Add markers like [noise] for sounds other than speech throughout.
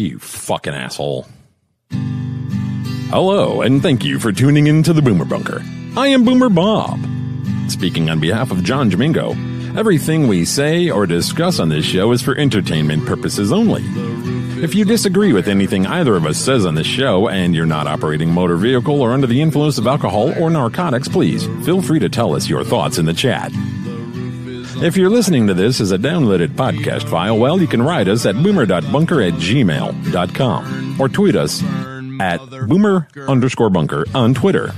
you fucking asshole. Hello, and thank you for tuning in to the Boomer Bunker. I am Boomer Bob. Speaking on behalf of John Domingo, everything we say or discuss on this show is for entertainment purposes only. If you disagree with anything either of us says on this show and you're not operating motor vehicle or under the influence of alcohol or narcotics, please feel free to tell us your thoughts in the chat. If you're listening to this as a downloaded podcast file, well, you can write us at boomer.bunker at gmail.com or tweet us at boomer underscore bunker on Twitter.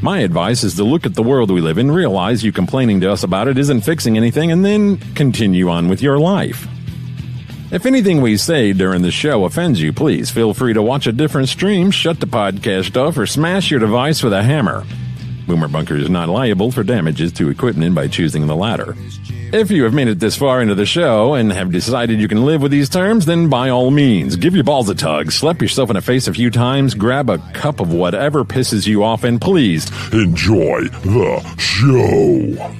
My advice is to look at the world we live in, realize you complaining to us about it isn't fixing anything, and then continue on with your life. If anything we say during the show offends you, please feel free to watch a different stream, shut the podcast off, or smash your device with a hammer. Boomer Bunker is not liable for damages to equipment by choosing the latter. If you have made it this far into the show and have decided you can live with these terms, then by all means, give your balls a tug, slap yourself in the face a few times, grab a cup of whatever pisses you off, and please enjoy the show.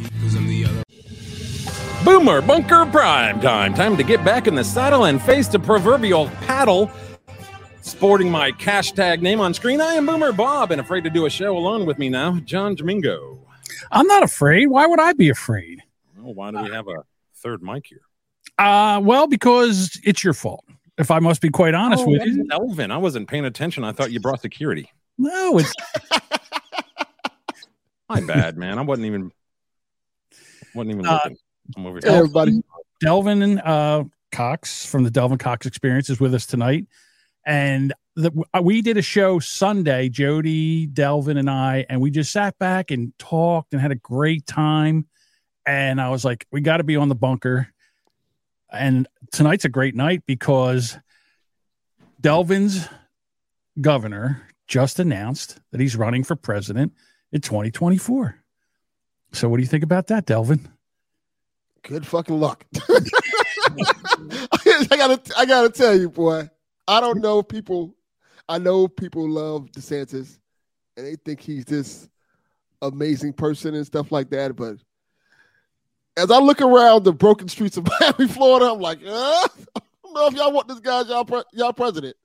Boomer Bunker Prime Time. Time to get back in the saddle and face the proverbial paddle. Sporting my cash tag name on screen, I am Boomer Bob, and afraid to do a show alone with me now, John Domingo. I'm not afraid. Why would I be afraid? Well, why do we have a third mic here? Uh, well, because it's your fault. If I must be quite honest Oh, with you. Elvin. I wasn't paying attention. I thought you brought security. No, it's [laughs] My bad, man. I wasn't even wasn't even Uh, looking. I'm over Hey, here. everybody. Delvin and uh, Cox from the Delvin Cox Experience is with us tonight, and the, uh, we did a show Sunday. Jody, Delvin, and I, and we just sat back and talked and had a great time. And I was like, we got to be on the bunker. And tonight's a great night because Delvin's governor just announced that he's running for president in 2024. So, what do you think about that, Delvin? Good fucking luck. [laughs] I gotta, I gotta tell you, boy. I don't know if people. I know people love DeSantis, and they think he's this amazing person and stuff like that. But as I look around the broken streets of [laughs] Miami, Florida, I'm like, uh, [laughs] I don't know if y'all want this guy y'all, pre- y'all president.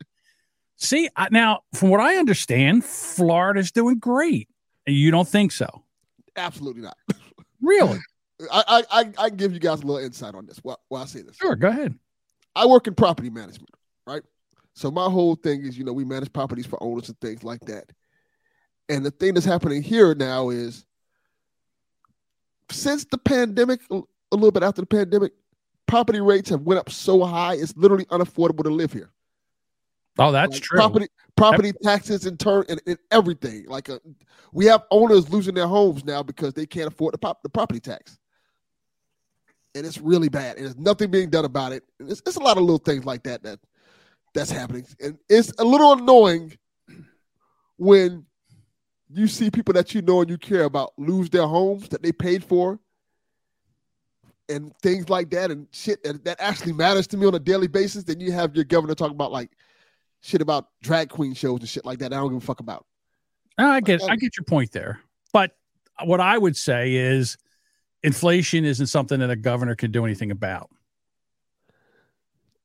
See, I, now from what I understand, Florida's doing great. And you don't think so? Absolutely not. [laughs] Really? I, I, I, I can give you guys a little insight on this. While, while I say this, sure, go ahead. I work in property management, right? So my whole thing is, you know, we manage properties for owners and things like that. And the thing that's happening here now is since the pandemic, a a little bit after the pandemic, property rates have went up so high, it's literally unaffordable to live here. Oh, that's Like, true. Property property taxes in turn and, and everything. Like uh we have owners losing their homes now because they can't afford the, pop, the property tax. And it's really bad. And there's nothing being done about it. And it's, it's a lot of little things like that that that's happening. And it's a little annoying when you see people that you know and you care about lose their homes that they paid for and things like that and shit that, that actually matters to me on a daily basis. Then you have your governor talking about like shit about drag queen shows and shit like that. I don't give a fuck about. Oh, I get I get your point there. But what I would say is inflation isn't something that a governor can do anything about.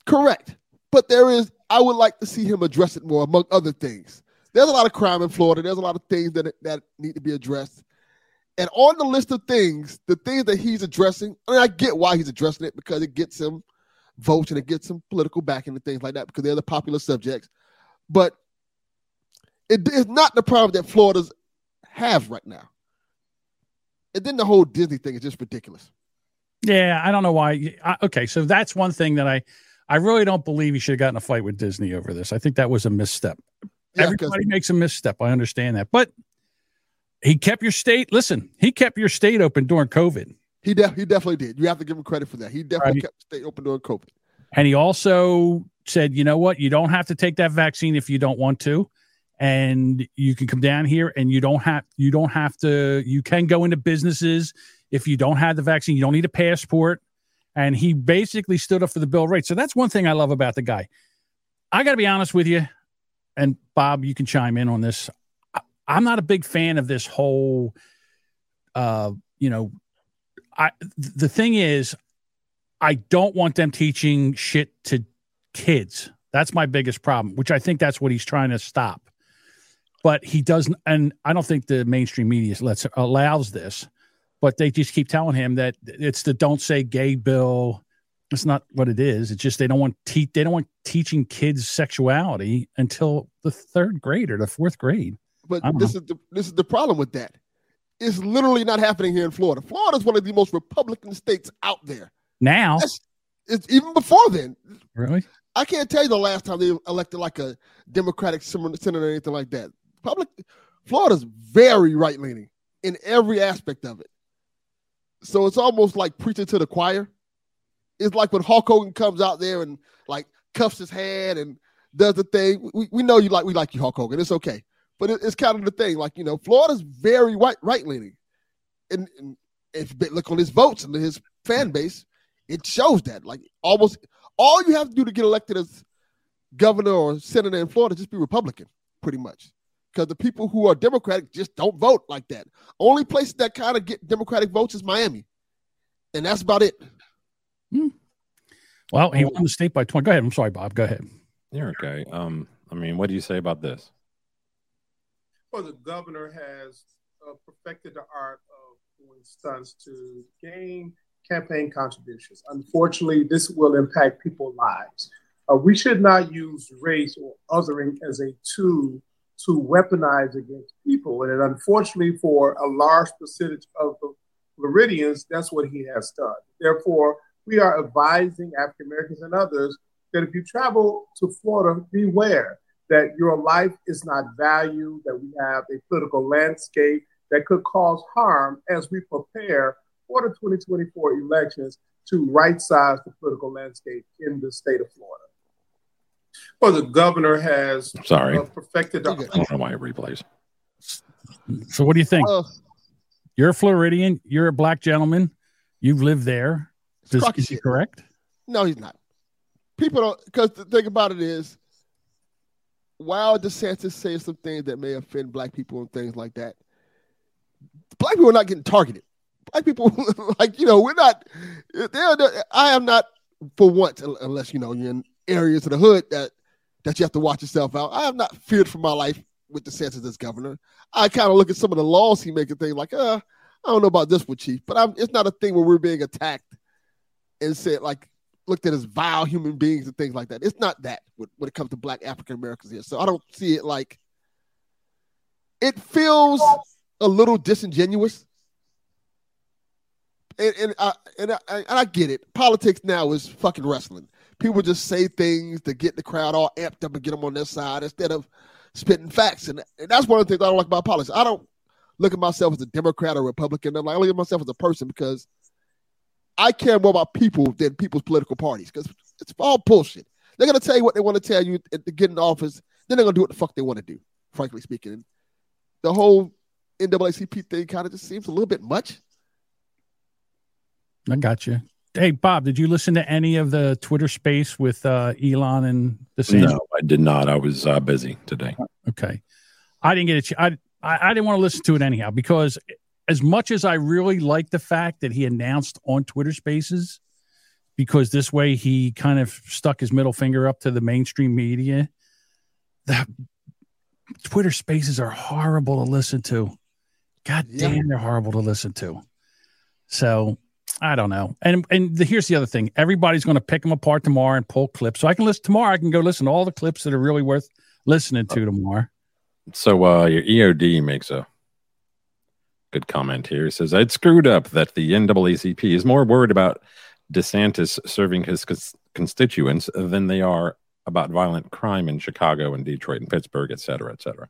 Correct. But there is, I would like to see him address it more, among other things. There's a lot of crime in Florida. There's a lot of things that that need to be addressed. And on the list of things, the things that he's addressing, and I get why he's addressing it because it gets him votes and it gets him political backing and things like that because they're the popular subjects. But it is not the problem that Florida's have right now. And then the whole Disney thing is just ridiculous. Yeah, I don't know why. I, okay, so that's one thing that I I really don't believe he should have gotten a fight with Disney over this. I think that was a misstep. Yeah, Everybody makes a misstep. I understand that, but he kept your state. Listen, he kept your state open during COVID. He, de- he definitely did. You have to give him credit for that. He definitely Right. kept the state open during COVID. And he also said, you know what? You don't have to take that vaccine if you don't want to. And you can come down here and you don't have you don't have to you can go into businesses if you don't have the vaccine. You don't need a passport. And he basically stood up for the bill rights. So that's one thing I love about the guy. I gotta be honest with you, and Bob, you can chime in on this. I'm not a big fan of this whole uh, you know, I the thing is I don't want them teaching shit to kids. That's my biggest problem, which I think that's what he's trying to stop. But he doesn't, and I don't think the mainstream media lets allows this. But they just keep telling him that it's the "Don't Say Gay" bill. It's not what it is. It's just they don't want te- they don't want teaching kids sexuality until the third grade or the fourth grade. But this know. is the this is the problem with that. It's literally not happening here in Florida. Florida is one of the most Republican states out there. Now, That's, it's even before then. Really? I can't tell you the last time they elected like a Democratic senator or anything like that. Public Florida's very right leaning in every aspect of it. So it's almost like preaching to the choir. It's like when Hulk Hogan comes out there and like cuffs his hand and does the thing. We, we know you like we like you, Hulk Hogan. It's okay. But it, it's kind of the thing. Like, you know, Florida's very white right leaning. And, and if you look on his votes and his fan base, it shows that. Like almost all you have to do to get elected as governor or senator in Florida just be Republican, pretty much. Because the people who are Democratic just don't vote like that. Only place that kind of get Democratic votes is Miami. And that's about it. Hmm. Well, he won the state by 20. Go ahead. I'm sorry, Bob. Go ahead. You're okay. Um, I mean, what do you say about this? Well, the governor has uh, perfected the art of doing stunts to gain campaign contributions. Unfortunately, this will impact people's lives. Uh, we should not use race or othering as a tool to weaponize against people. And unfortunately, for a large percentage of the Floridians, that's what he has done. Therefore, we are advising African Americans and others that if you travel to Florida, beware that your life is not valued, that we have a political landscape that could cause harm as we prepare for the 2024 elections to right size the political landscape in the state of Florida. Well, the governor has sorry uh, perfected. The- I don't know why it replays. So, what do you think? Uh, you're a Floridian. You're a black gentleman. You've lived there. Does, is he correct? No, he's not. People don't because the thing about it is, while DeSantis says some things that may offend black people and things like that, black people are not getting targeted black people [laughs] like you know we're not they're, i am not for once unless you know you're in areas of the hood that that you have to watch yourself out. I am not feared for my life with the DeSantis as governor. I kind of look at some of the laws he makes and think like uh i don't know about this one chief but I'm, it's not a thing where we're being attacked and said like looked at as vile human beings and things like that. It's not that when, when it comes to black african americans here. So i don't see it like it feels a little disingenuous. And and I, and I, and I get it. Politics now is fucking wrestling. People just say things to get the crowd all amped up and get them on their side instead of spitting facts. And, and that's one of the things I don't like about politics. I don't look at myself as a Democrat or Republican. I'm like, I look at myself as a person because I care more about people than people's political parties because it's all bullshit. They're gonna tell you what they want to tell you to get in office. Then they're gonna do what the fuck they want to do. Frankly speaking, the whole NAACP thing kind of just seems a little bit much. I got you. Hey, Bob, did you listen to any of the Twitter space with uh, Elon and the same? No, I did not. I was uh, busy today. Okay. I didn't get it. I, I, I didn't want to listen to it anyhow because as much as I really like the fact that he announced on Twitter spaces, because this way he kind of stuck his middle finger up to the mainstream media, the Twitter spaces are horrible to listen to. God damn, yeah. they're horrible to listen to. So I don't know. And and the, here's the other thing: everybody's going to pick them apart tomorrow and pull clips. So I can listen tomorrow. I can go listen to all the clips that are really worth listening to tomorrow. So uh, your EOD makes a good comment here. He says I'd screwed up that the NAACP is more worried about DeSantis serving his constituents than they are about violent crime in Chicago and Detroit and Pittsburgh, et cetera, et cetera.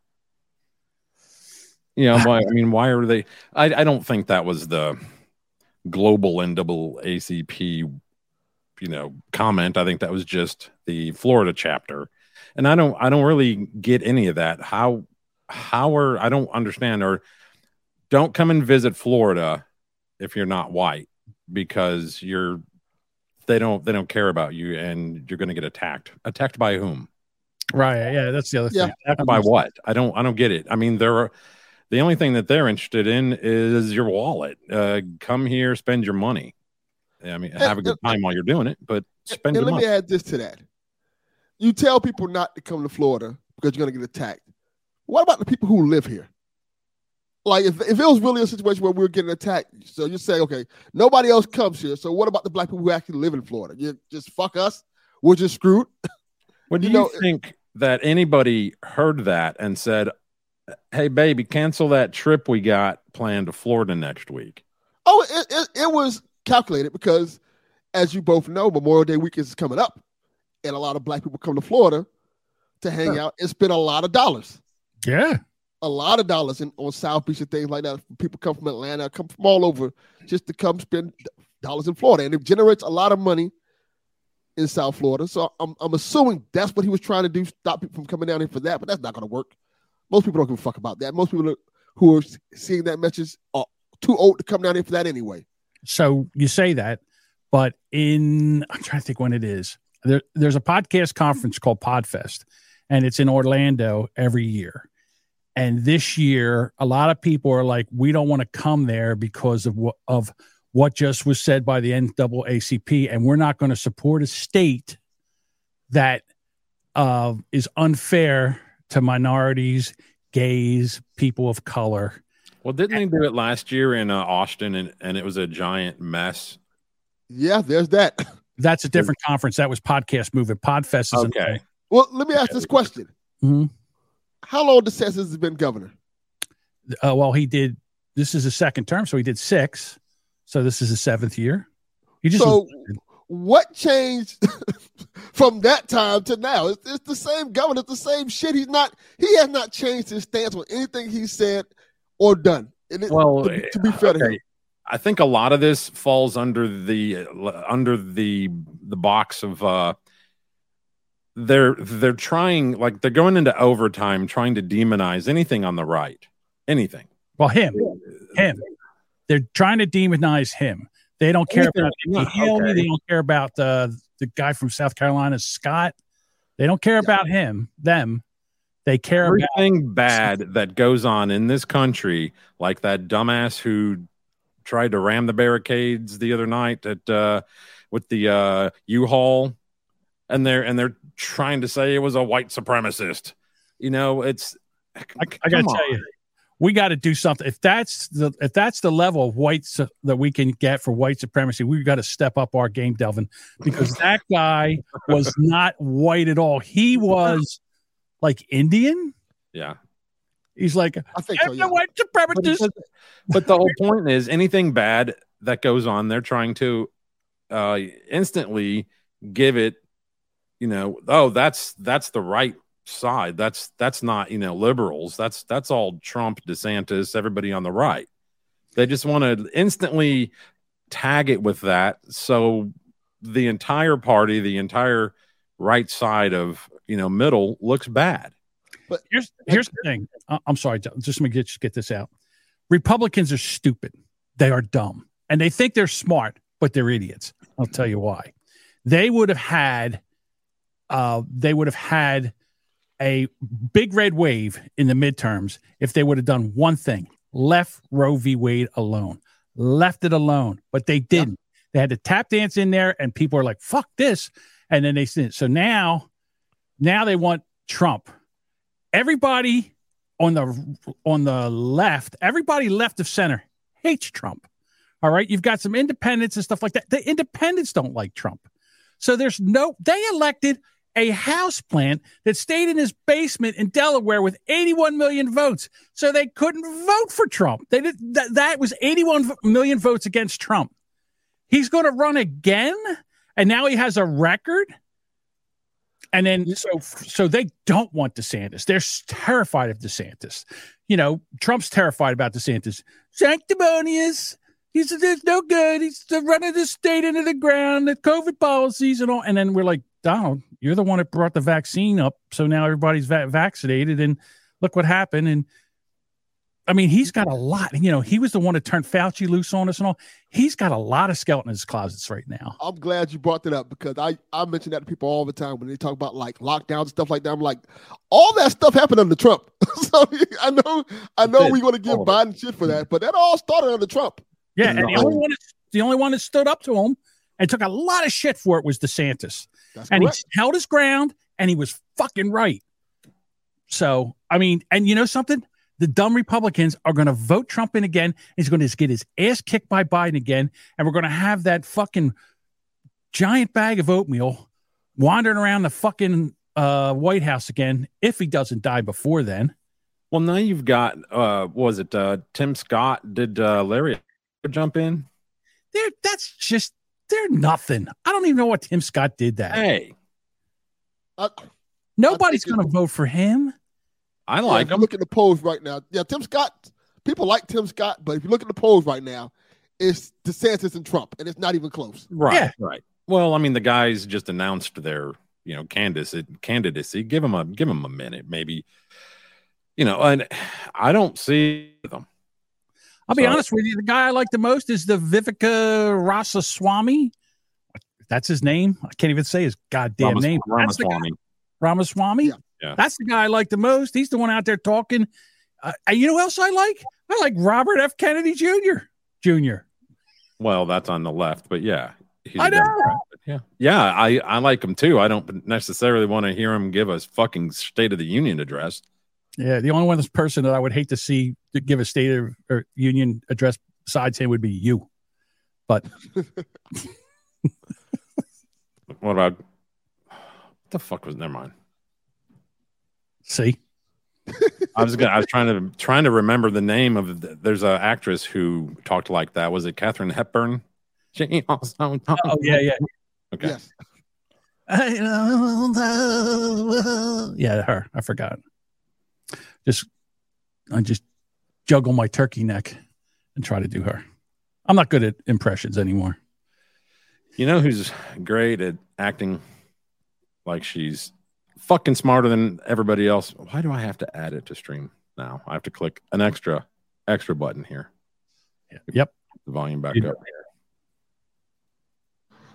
Yeah, why? I mean, why are they? I, I don't think that was the global NAACP, you know, comment. I think that was just the Florida chapter, and I don't, I don't really get any of that. How, how are I don't understand or don't come and visit Florida if you're not white because you're they don't they don't care about you and you're going to get attacked. Attacked by whom? Right. Yeah, that's the other yeah. thing. Attacked by what? I don't I don't get it. I mean, there are the only thing that they're interested in is your wallet. Uh, come here, spend your money. I mean, have a good time while you're doing it, but spend. And, and let money. me add this to that. you tell people not to come to Florida because you're gonna get attacked. What about the people who live here? Like if, if it was really a situation where we were getting attacked, so you say, okay, nobody else comes here. So what about the black people who actually live in Florida? You just fuck us. We're just screwed. Well, do You you, know- think that anybody heard that and said, "Hey, baby, cancel that trip we got planned to Florida next week"? Oh, it, it, it was calculated because, as you both know, Memorial Day weekend is coming up, and a lot of black people come to Florida to hang out and spend a lot of dollars, Yeah. a lot of dollars in, on South Beach and things like that. People come from Atlanta, come from all over just to come spend dollars in Florida, and it generates a lot of money in South Florida. So I'm, I'm assuming that's what he was trying to do, stop people from coming down here for that, but that's not going to work. Most people don't give a fuck about that. Most people who are seeing that message are too old to come down here for that anyway. So you say that, but in I'm trying to think when it is. There, there's a podcast conference called Podfest, and it's in Orlando every year. And this year, a lot of people are like, we don't want to come there because of what of what just was said by the NAACP, and we're not going to support a state that uh, is unfair to minorities, gays, people of color. Well, didn't they do it last year in uh, Austin, and, and it was a giant mess? Yeah, there's that. That's a different conference. That was Podcast Movement. Podfest is Okay. Well, let me ask this question: Mhm. How long DeSantis has been governor? uh, well, he did. This is his second term, so he did six. So this is his seventh year. He just So, what changed [laughs] from that time to now? It's, it's the same governor, it's the same shit. He's not. He has not changed his stance on anything he said or done. And it- Well, to, be- to be fair to him, I think a lot of this falls under the under the the box of uh they're they're trying like they're going into overtime trying to demonize anything on the right. Anything. well, him, him. They're trying to demonize him. They don't care Anything- about okay. They don't care about uh, the guy from South Carolina, Scott. They don't care about him. Them. They care about. Everything bad that goes on in this country, like that dumbass who tried to ram the barricades the other night at uh with the uh U-Haul and they're and they're trying to say it was a white supremacist. You know, it's I, I gotta on. tell you, we got to do something. If that's the if that's the level of whites that we can get for white supremacy, we've got to step up our game, Delvin, because [laughs] that guy was not white at all. He was like Indian. Yeah. He's like I think so. I'm Yeah. a white But, but the whole point is anything bad that goes on, they're trying to uh instantly give it, you know, oh, that's that's the right side. That's that's not, you know, liberals. That's that's all Trump, DeSantis, everybody on the right. They just want to instantly tag it with that. So the entire party, the entire right side of, you know, middle looks bad. But here's here's the thing. I- I'm sorry, just let me get get this out. Republicans are stupid. They are dumb, and they think they're smart, but they're idiots. I'll tell you why. They would have had, uh, they would have had a big red wave in the midterms if they would have done one thing: left Roe v. Wade alone, left it alone. But they didn't. They had to tap dance in there, and people are like, "Fuck this," and then they said, "So now, now they want Trump." everybody on the on the left, everybody left of center hates Trump. All right, you've got some independents and stuff like that. The independents don't like Trump, so there's no. They elected a house plant that stayed in his basement in Delaware with 81 million votes, so they couldn't vote for Trump. They did that. That was 81 million votes against Trump. He's going to run again, and now he has a record. And then so so they don't want DeSantis. They're terrified of DeSantis. You know, Trump's terrified about DeSantis. Sanctimonious. He's there's no good. He's running the state into the ground, the COVID policies and all. And then we're like, Donald, you're the one that brought the vaccine up. So now everybody's va- vaccinated. And look what happened. And I mean, he's got a lot. You know, he was the one that turned Fauci loose on us and all. He's got a lot of skeleton in his closets right now. I'm glad you brought that up because I, I mention that to people all the time when they talk about like lockdowns and stuff like that. I'm like, all that stuff happened under Trump. [laughs] so I know I know we're going to give Biden shit for that, but that all started under Trump. Yeah, and the only one that, the only one that stood up to him and took a lot of shit for it was DeSantis. That's And correct. he held his ground and he was fucking right. So, I mean, and you know something? The dumb Republicans are going to vote Trump in again. He's going to get his ass kicked by Biden again. And we're going to have that fucking giant bag of oatmeal wandering around the fucking uh, White House again if he doesn't die before then. Well, now you've got, uh, was it uh, Tim Scott? Did uh, Larry jump in? They're, that's just, they're nothing. I don't even know what Tim Scott did that. Hey, uh, I, Nobody's going to vote for him. I yeah, like if you him. look at the polls right now. Yeah, Tim Scott. People like Tim Scott, but if you look at the polls right now, it's DeSantis and Trump, and it's not even close. Right, Yeah. right. Well, I mean, the guys just announced their, you know, candidacy. Candidacy. Give them a, give them a minute, maybe. You know, and I don't see them. I'll be Sorry. honest with you. The guy I like the most is the Viveka Ramaswamy. That's his name. I can't even say his goddamn Ramas- name. Ramaswamy. Ramaswamy. Yeah. Yeah. That's the guy I like the most. He's the one out there talking. Uh, you know who else I like? I like Robert F. Kennedy Jr. Jr. Well, that's on the left, but yeah, I a know. Democrat, yeah, yeah, I I like him too. I don't necessarily want to hear him give us fucking State of the Union address. Yeah, the only one this person that I would hate to see to give a state of or union address besides him would be you. But [laughs] What about what the fuck was? Never mind. see, [laughs] I was gonna. I was trying to trying to remember the name of. The, there's an actress who talked like that. Was it Katharine Hepburn? [laughs] She also. oh yeah, yeah, Okay. Yes. yeah, her. I forgot. Just, I just juggle my turkey neck and try to do her. I'm not good at impressions anymore. You know who's great at acting like she's fucking smarter than everybody else? Why do I have to add it to stream now? I have to click an extra extra button here. Yep. The volume back You up.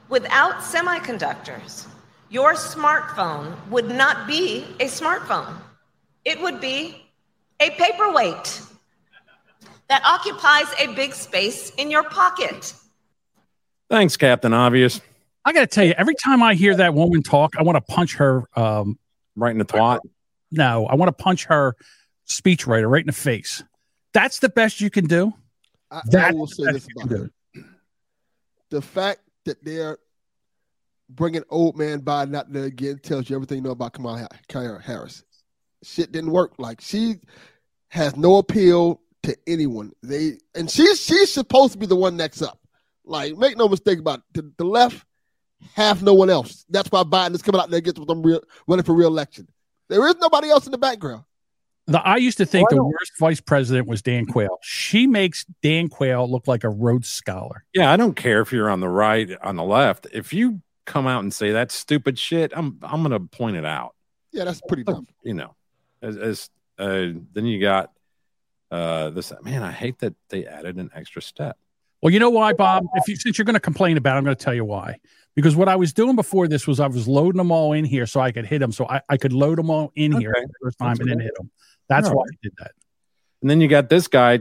Without semiconductors, your smartphone would not be a smartphone. It would be a paperweight that occupies a big space in your pocket. Thanks, Captain Obvious. I got to tell you, every time I hear that woman talk, I want to punch her. Um, Right in the twat. no, I want to punch her speechwriter right in the face. That's the best you can do. I, I will say the this about her. the fact that they're bringing old man Biden out there again tells you everything you know about Kamala Harris. Shit didn't work. Like she has no appeal to anyone. They and she's she's supposed to be the one next up. Like make no mistake about it. The, the left have no one else. That's why Biden is coming out there against them real, running for reelection. There is nobody else in the background. The, I used to think Why the worst vice president was Dan Quayle. She makes Dan Quayle look like a Rhodes Scholar. Yeah, I don't care if you're on the right, on the left. If you come out and say that stupid shit, I'm I'm gonna point it out. Yeah, that's pretty dumb. You know, as, as uh, then you got uh this man. I hate that they added an extra step. Well, you know why, Bob? If you since you're going to complain about, it, I'm going to tell you why. Because what I was doing before this was I was loading them all in here so I could hit them. So I, I could load them all in here Okay. the first time That's and then hit them. That's All why I did that. And then you got this guy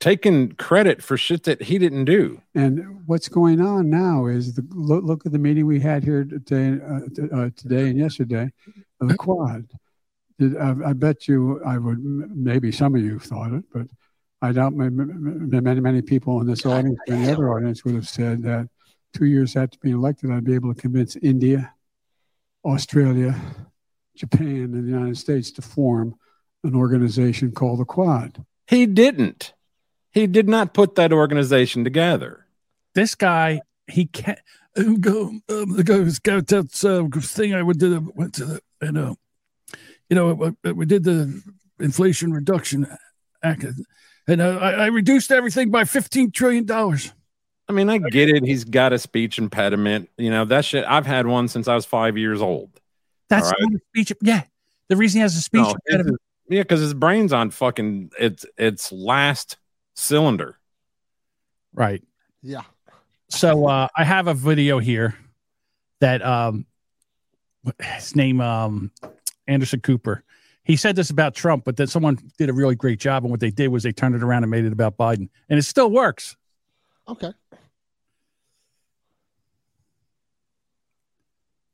taking credit for shit that he didn't do. And what's going on now is the look, look at the meeting we had here today, uh, t- uh, today and yesterday, of the [laughs] Quad. Did, I, I bet you, I would maybe some of you thought it, but I doubt ma- ma- ma- many many people in this audience and the other audience would have said that two years after being elected, I'd be able to convince India, Australia, Japan, and the United States to form an organization called the Quad. He didn't. He did not put that organization together. This guy, he can't um, go. Um, the guy who's got that uh, thing I would do. the- Went to the and uh, you know uh, we did the Inflation Reduction Act, and uh, I, I reduced everything by fifteen trillion dollars. I mean, I get it. He's got a speech impediment. You know, that shit. I've had one since I was five years old. That's All right. not a speech. Yeah, the reason he has a speech. No, impediment- yeah, because his brain's on fucking its its last cylinder. right. Yeah. So uh, I have a video here that um, his name um, Anderson Cooper. He said this about Trump, but then someone did a really great job, and what they did was they turned it around and made it about Biden, and it still works. Okay.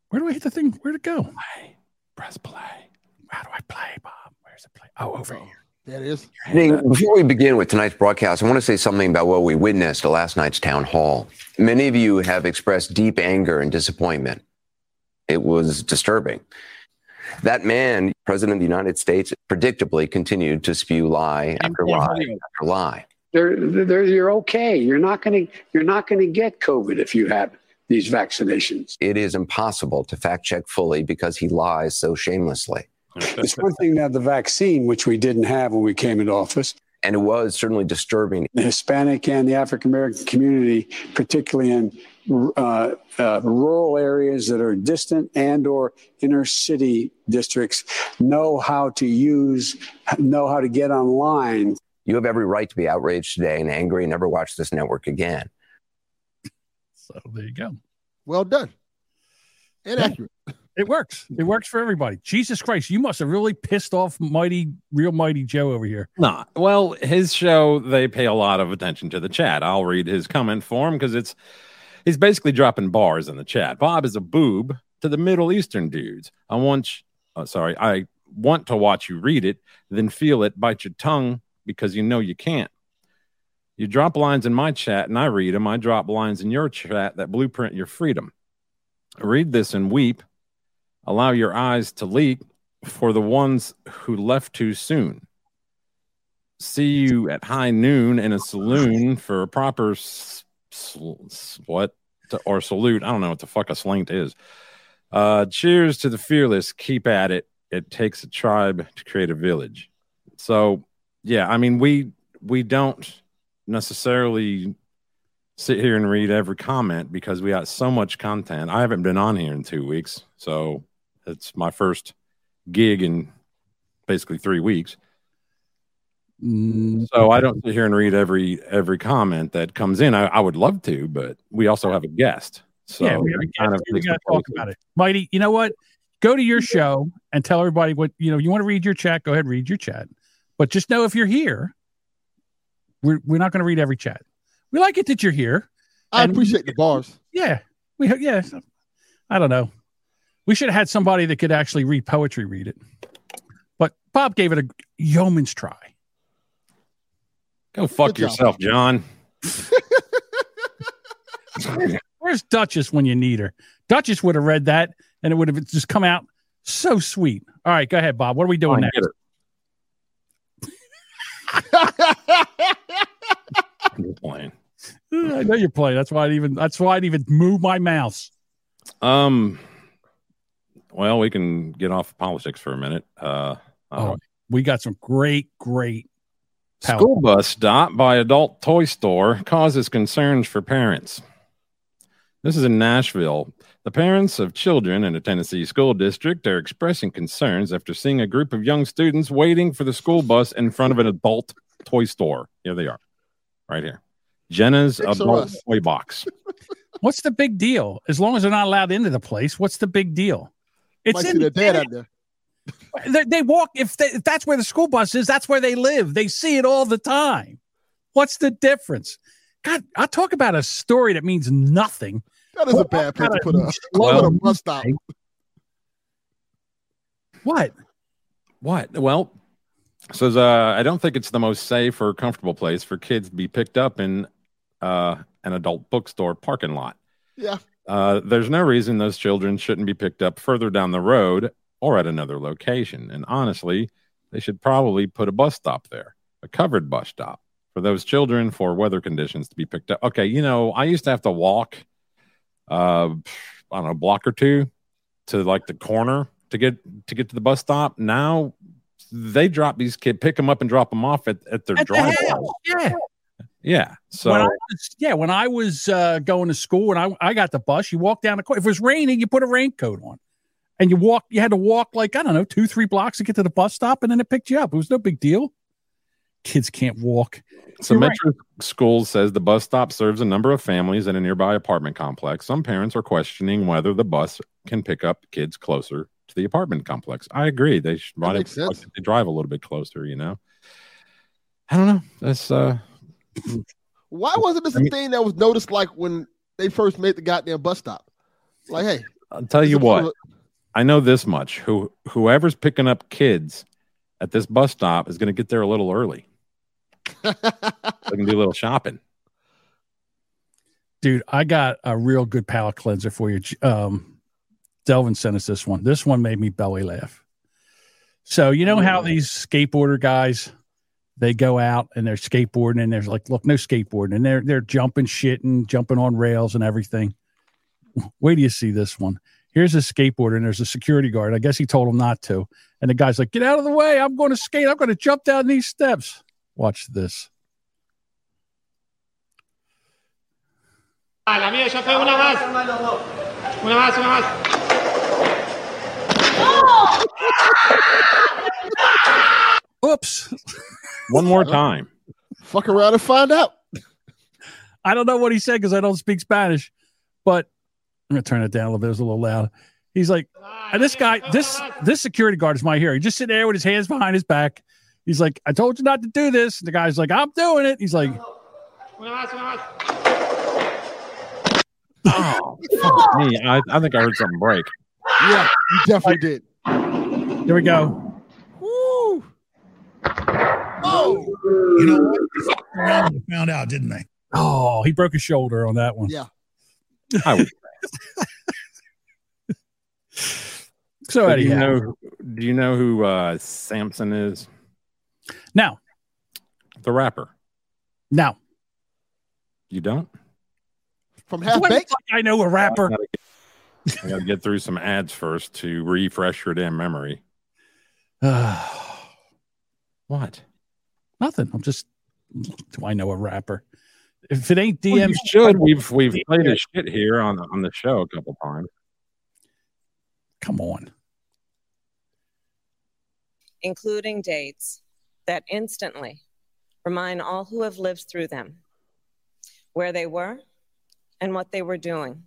Where do I hit the thing? Where'd it go? Play. press play. How do I play, Bob? Where's the play? Oh, over oh, here. That is. Ning, before we begin with tonight's broadcast, I want to say something about what we witnessed at last night's town hall. Many of you have expressed deep anger and disappointment. It was disturbing. That man, President of the United States, predictably continued to spew lie after lie after lie. They're, they're, you're okay. You're not going to you're not going to get COVID if you have these vaccinations. It is impossible to fact check fully because he lies so shamelessly. [laughs] It's one thing to have the vaccine, which we didn't have when we came into office. And it was certainly disturbing. The Hispanic and the African American community, particularly in uh, uh, rural areas that are distant and or inner city districts, know how to use, know how to get online. You have every right to be outraged today and angry and never watch this network again. So there you go. Well done. And accurate. [laughs] It works. It works for everybody. Jesus Christ, you must have really pissed off mighty, real mighty Joe over here. Nah. Well, his show, they pay a lot of attention to the chat. I'll read his comment for him because it's he's basically dropping bars in the chat. Bob is a boob to the Middle Eastern dudes. I want oh, sorry, I want to watch you read it, then feel it, bite your tongue because you know you can't. You drop lines in my chat and I read them. I drop lines in your chat that blueprint your freedom. Read this and weep allow your eyes to leak for the ones who left too soon. See you at high noon in a saloon for a proper s- s- what or salute. I don't know what the fuck a slink is. Uh, cheers to the fearless. Keep at it. It takes a tribe to create a village. So, yeah, I mean, we we don't necessarily sit here and read every comment because we got so much content. I haven't been on here in two weeks, so it's my first gig in basically three weeks. Mm, So I don't sit here and read every every comment that comes in. I, I would love to, but we also have a guest. So yeah, we, it kind of we got to talk about it. Mighty, you know what? Go to your show and tell everybody what you know. You want to read your chat? Go ahead, read your chat. But just know if you're here, we're we're not going to read every chat. We like it that you're here. I And- appreciate the bars. Yeah, we yeah. I don't know. We should have had somebody that could actually read poetry, read it. But Bob gave it a yeoman's try. Go fuck Good job. yourself, John. [laughs] Where's Duchess when you need her? Duchess would have read that, and it would have just come out so sweet. All right, go ahead, Bob. What are we doing Fine, next? I'm just [laughs] playing. [laughs] I know you're playing. That's why I even. That's why I even move my mouse. Um. Well, we can get off politics for a minute. Uh, Oh, we got some great, great. power- School bus stop by adult toy store causes concerns for parents. This is in Nashville. The parents of children in a Tennessee school district are expressing concerns after seeing a group of young students waiting for the school bus in front of an adult toy store. Here they are, right here. Jenna's Thanks for adult toy box. What's the big deal? As long as they're not allowed into the place, what's the big deal? It's Might in see the dad out there. They, they walk if, they, if that's where the school bus is. That's where they live. They see it all the time. What's the difference? God, I talk about a story that means nothing. That is a bad place to put a, [laughs] Well- a bus stop. What? What? Well, says uh, I don't think it's the most safe or comfortable place for kids to be picked up in uh, an adult bookstore parking lot. Yeah. Uh, there's no reason those children shouldn't be picked up further down the road or at another location. And honestly, they should probably put a bus stop there, a covered bus stop for those children for weather conditions to be picked up. Okay, you know, I used to have to walk, uh, I don't know, a block or two to like the corner to get to get to the bus stop. Now they drop these kids, pick them up and drop them off at, at their At driveway. house. Yeah. Yeah. So when was, yeah, when I was uh, going to school and I, I got the bus, you walk down the court. If it was raining, you put a raincoat on. And you walk, you had to walk like, I don't know, two, three blocks to get to the bus stop, and then it picked you up. It was no big deal. Kids can't walk. So You're right. Metro Schools says the bus stop serves a number of families in a nearby apartment complex. Some parents are questioning whether the bus can pick up kids closer to the apartment complex. I agree. They should run it like they drive a little bit closer, you know. I don't know. That's uh Why wasn't this a thing that was noticed like when they first made the goddamn bus stop? Like, hey, I'll tell you what. sort I know this much: who whoever's picking up kids at this bus stop is going to get there a little early. [laughs] they can do a little shopping. Dude, I got a real good palate cleanser for you. Um, Delvin sent us this one. This one made me belly laugh. So you know how these skateboarder guys they go out and they're skateboarding and there's like, look, no skateboarding, and they're they're jumping shit and jumping on rails and everything. Wait do you see this one? Here's a skateboarder and there's a security guard. I guess he told him not to. And the guy's like, get out of the way. I'm going to skate. I'm going to jump down these steps. Watch this. La mía, yo fue una más. Una más, una más. [laughs] Oops. One more time. Fuck around and find out. I don't know what he said because I don't speak Spanish, but I'm gonna turn it down a little bit. It was a little loud. He's like, and this guy, this this security guard is my hero. He just sitting there with his hands behind his back. He's like, I told you not to do this. And the guy's like, I'm doing it. He's like, Una más, una más. Oh, me. I, I think I heard something break. Yeah, you definitely did. here we go. Woo! You know what? They fucked around and found out, didn't they? Oh, he broke his shoulder on that one. Yeah. I would. [laughs] So do you know? Do you know who uh, Samson is? now, The rapper. now, You don't? From half baked. I know a rapper. I got to get through some ads first to refresh your damn memory. [sighs] [sighs] What? Nothing. I'm just. Do I know a rapper? If it ain't Well, DM, you should. We've we've played his shit here on the on the show a couple times. come on. including dates that instantly remind all who have lived through them where they were and what they were doing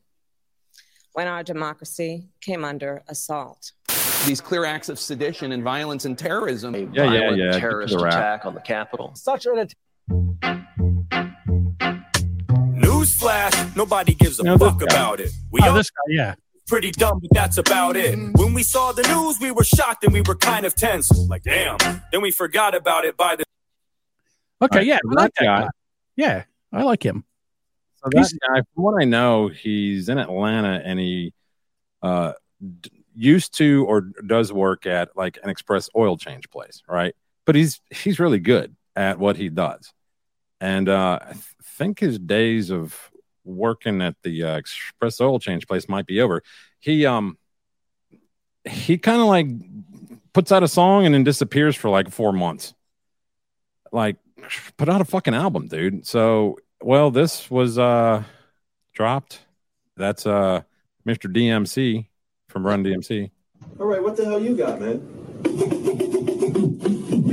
when our democracy came under assault. These clear acts of sedition and violence and terrorism. Yeah, yeah, violent yeah. Get to terrorist attack on the Capitol. Such an attack. Newsflash, nobody gives a You know this fuck about it. We oh, all this guy, yeah. pretty dumb, but that's about it. When we saw the news, we were shocked and we were kind of tense. Like, damn. Then we forgot about it by the Okay, Right, yeah, so I like that that guy- guy. Yeah, I like him. So that guy, from what I know, he's in Atlanta and he uh, d- used to or does work at like an express oil change place, right? But he's he's really good at what he does, and uh, I th- think his days of working at the uh, express oil change place might be over. He um he kind of like puts out a song and then disappears for like four months. Like, put out a fucking album, dude. So well, this was uh dropped. That's uh Mr. DMC from Run DMC. All right, what the hell you got, man?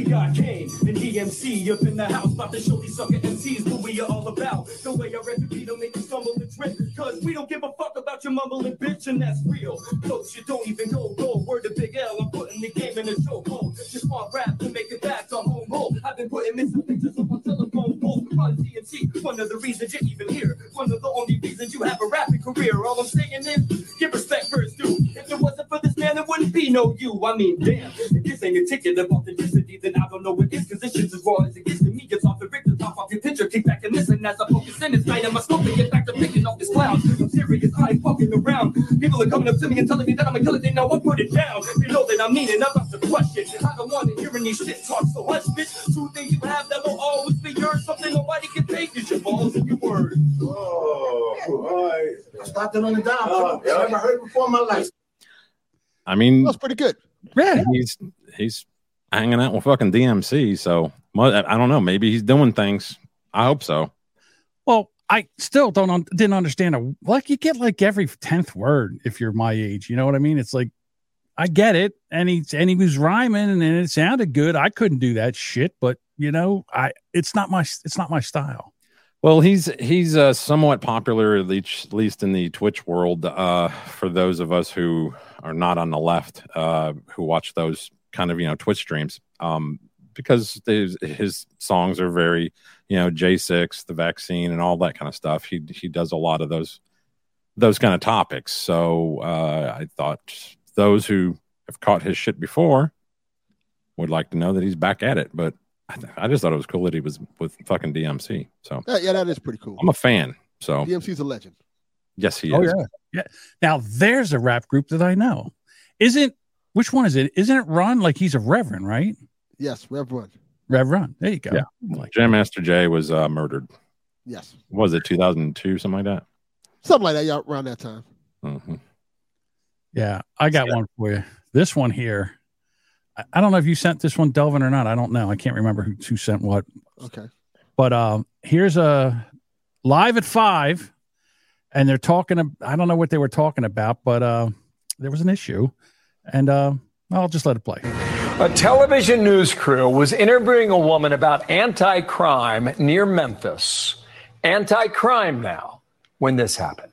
Kane and DMC up in the house, about to show these sucker MCs what we are all about. The way our recipe don't make you stumble and trip, cause we don't give a fuck about your mumbling bitch, and that's real. Close, you don't even go, go. Word to Big L, I'm putting the game in a chokehold. Just want rap to make it back to home home. I've been putting missing pictures on my telephone poles. Run DMC, one of the reasons you're even here. One of the only reasons you have a rapping career. All I'm saying is, give respect first due. If it wasn't for this man, there wouldn't be no you. I mean, damn, if this ain't a ticket of authenticity, then I don't know what cause this shit's as raw as it gets to me. It's off the Richter, top off your picture, kick back and listen as I focus in this night. I'm smoke to get back to picking up this clown. I'm serious, I ain't fucking around. People are coming up to me and telling me that I'm a killer, they know I put it down. You know that I mean it, I'm not the question. I don't want to hearing these shit talk, so hush, bitch. Two things you have that will always be yours, something nobody can take is your balls and your words. Oh, all right. I Stop it on the down. Oh, yeah. Never heard before in my life. I mean, That's pretty good. Yeah, he's he's hanging out with fucking DMC. So I don't know. Maybe he's doing things. I hope so. Well, I still don't un- didn't understand a like you get like every tenth word if you're my age. You know what I mean? It's like I get it, and he and he was rhyming, and, it sounded good. I couldn't do that shit, but you know, I it's not my it's not my style. Well, he's he's uh, somewhat popular, at least, at least in the Twitch world. Uh, for those of us who are not on the left, uh, who watch those kind of you know Twitch streams, um, because his, his songs are very you know J six, the vaccine, and all that kind of stuff. He he does a lot of those those kind of topics. So uh, I thought those who have caught his shit before would like to know that he's back at it. But I, th- I just thought it was cool that he was with fucking DMC. So Yeah, yeah, that is pretty cool. I'm a fan. So DMC's a legend. yes, he Oh is. yeah, yeah. Now there's a rap group that I know. Isn't which one is it? Isn't it Ron? Like he's a Reverend, right? Yes, Rev Rev Run. There you go. Yeah. Like, Jam Master Jay was uh, murdered. Yes, What was it 2002, something like that? something like that. Yeah, around that time. hmm yeah, I got one for you. This one here. I, I don't know if you sent this one, Delvin, or not. I don't know. I can't remember who, who sent what. Okay. But um, here's a live at five, and they're talking. I don't know what they were talking about, but uh, there was an issue, and uh, I'll just let it play. A television news crew was interviewing a woman about anti crime near Memphis. Anti crime now when this happened.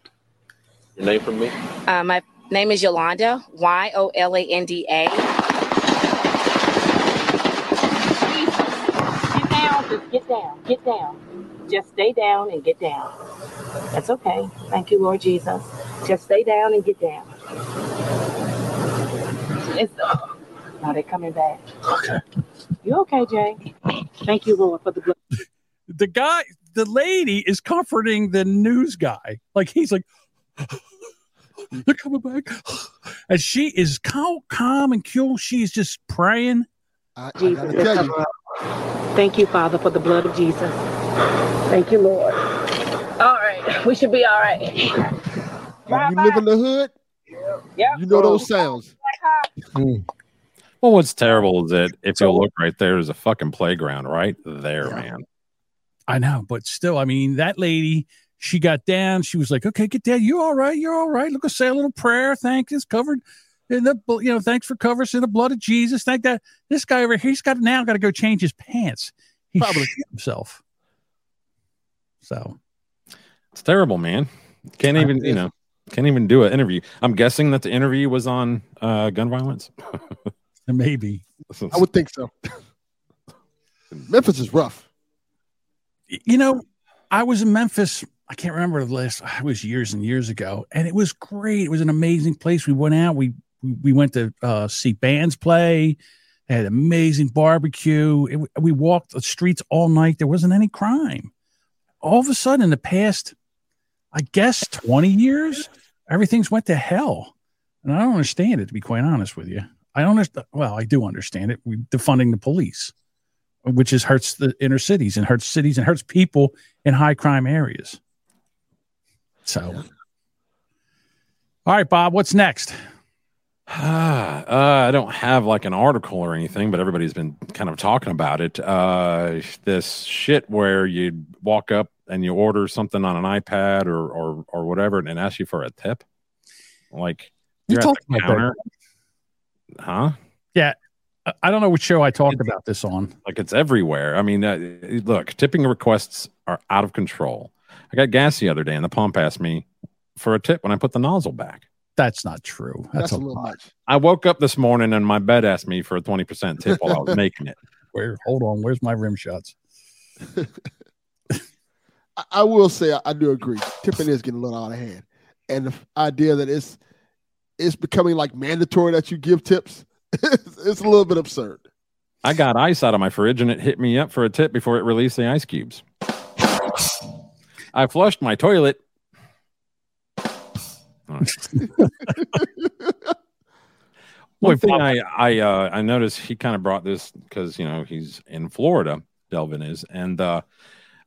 Your name from me? Uh, my name is Yolanda, Y O L A N D A. Get down, just get down, get down. Just stay down and get down. That's okay. Thank you, Lord Jesus. Just stay down and get down. It's, now they're coming back. Okay. You okay, Jay? Thank you, Lord, for the blood. The guy, the lady is comforting the news guy. Like he's like, [sighs] they're coming back, [sighs] and she is calm, calm and cool. She's just praying. I, I Jesus, tell you. Thank you, Father, for the blood of Jesus. Thank you, Lord. All right, we should be all right. if you live in the hood, Yeah. you know those sounds. Hmm. Well, what's terrible is that if you look right there, there's a fucking playground right there, man. I know, but still, I mean, that lady, she got down. She was like, "Okay, get down. You're all right? You're all right. Look, let's say a little prayer. Thank you. It's covered in the, you know, thanks for covering us in the blood of Jesus. Thank that. This guy over here, he's got now got to go change his pants. He Probably. shit himself. So It's terrible, man. Can't even, you know, can't even do an interview. I'm guessing that the interview was on uh, gun violence. [laughs] maybe I would think so. [laughs] Memphis is rough. you know, I was in Memphis. I can't remember the last. It was years and years ago, and it was great. It was an amazing place. We went out. We we, we went to uh, see bands play. They had amazing barbecue. It, we walked the streets all night. There wasn't any crime. All of a sudden, in the past, I guess twenty years, everything's went to hell, and I don't understand it. To be quite honest with you, I don't understand. Well, I do understand it. We defunding the police which is hurts the inner cities and hurts cities and hurts people in high crime areas. So, all right, Bob, what's next? [sighs] Uh, I don't have like an article or anything, but everybody's been kind of talking about it. Uh, this shit where you walk up and you order something on an iPad or or or whatever, and ask you for a tip. Like You you're at talked the about that. huh? Yeah, I- I don't know which show I talked about this on. Like it's everywhere. I mean, uh, look, tipping requests are out of control. I got gas the other day, and the pump asked me for a tip when I put the nozzle back. That's not true. That's, That's, a a little lie. much. I woke up this morning and my bed asked me for a twenty percent tip while I was [laughs] making it. Where? Hold on. Where's my rim shots? [laughs] I, will say I, do agree. Tipping is getting a little out of hand, and the idea that it's it's becoming like mandatory that you give tips, [laughs] it's, it's a little bit absurd. I got ice out of my fridge and it hit me up for a tip before it released the ice cubes. I flushed my toilet. [laughs] One thing I I uh, I noticed he kind of brought this because you know he's in Florida, Delvin is, and uh,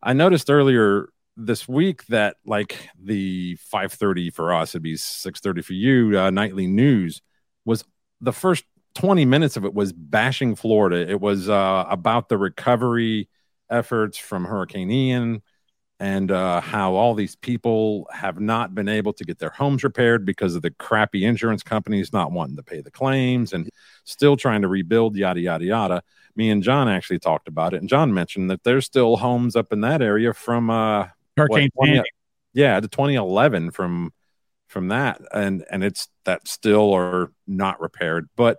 I noticed earlier this week that like the five thirty for us, it'd be six thirty for you. Uh, nightly news was the first twenty minutes of it was bashing Florida. It was uh, about the recovery efforts from Hurricane Ian and uh, how all these people have not been able to get their homes repaired because of the crappy insurance companies not wanting to pay the claims and still trying to rebuild, yada, yada, yada. Me and John actually talked about it, and John mentioned that there's still homes up in that area from uh, Hurricane what, 20 yeah, the 2011 from from that, and and it's that still are not repaired, but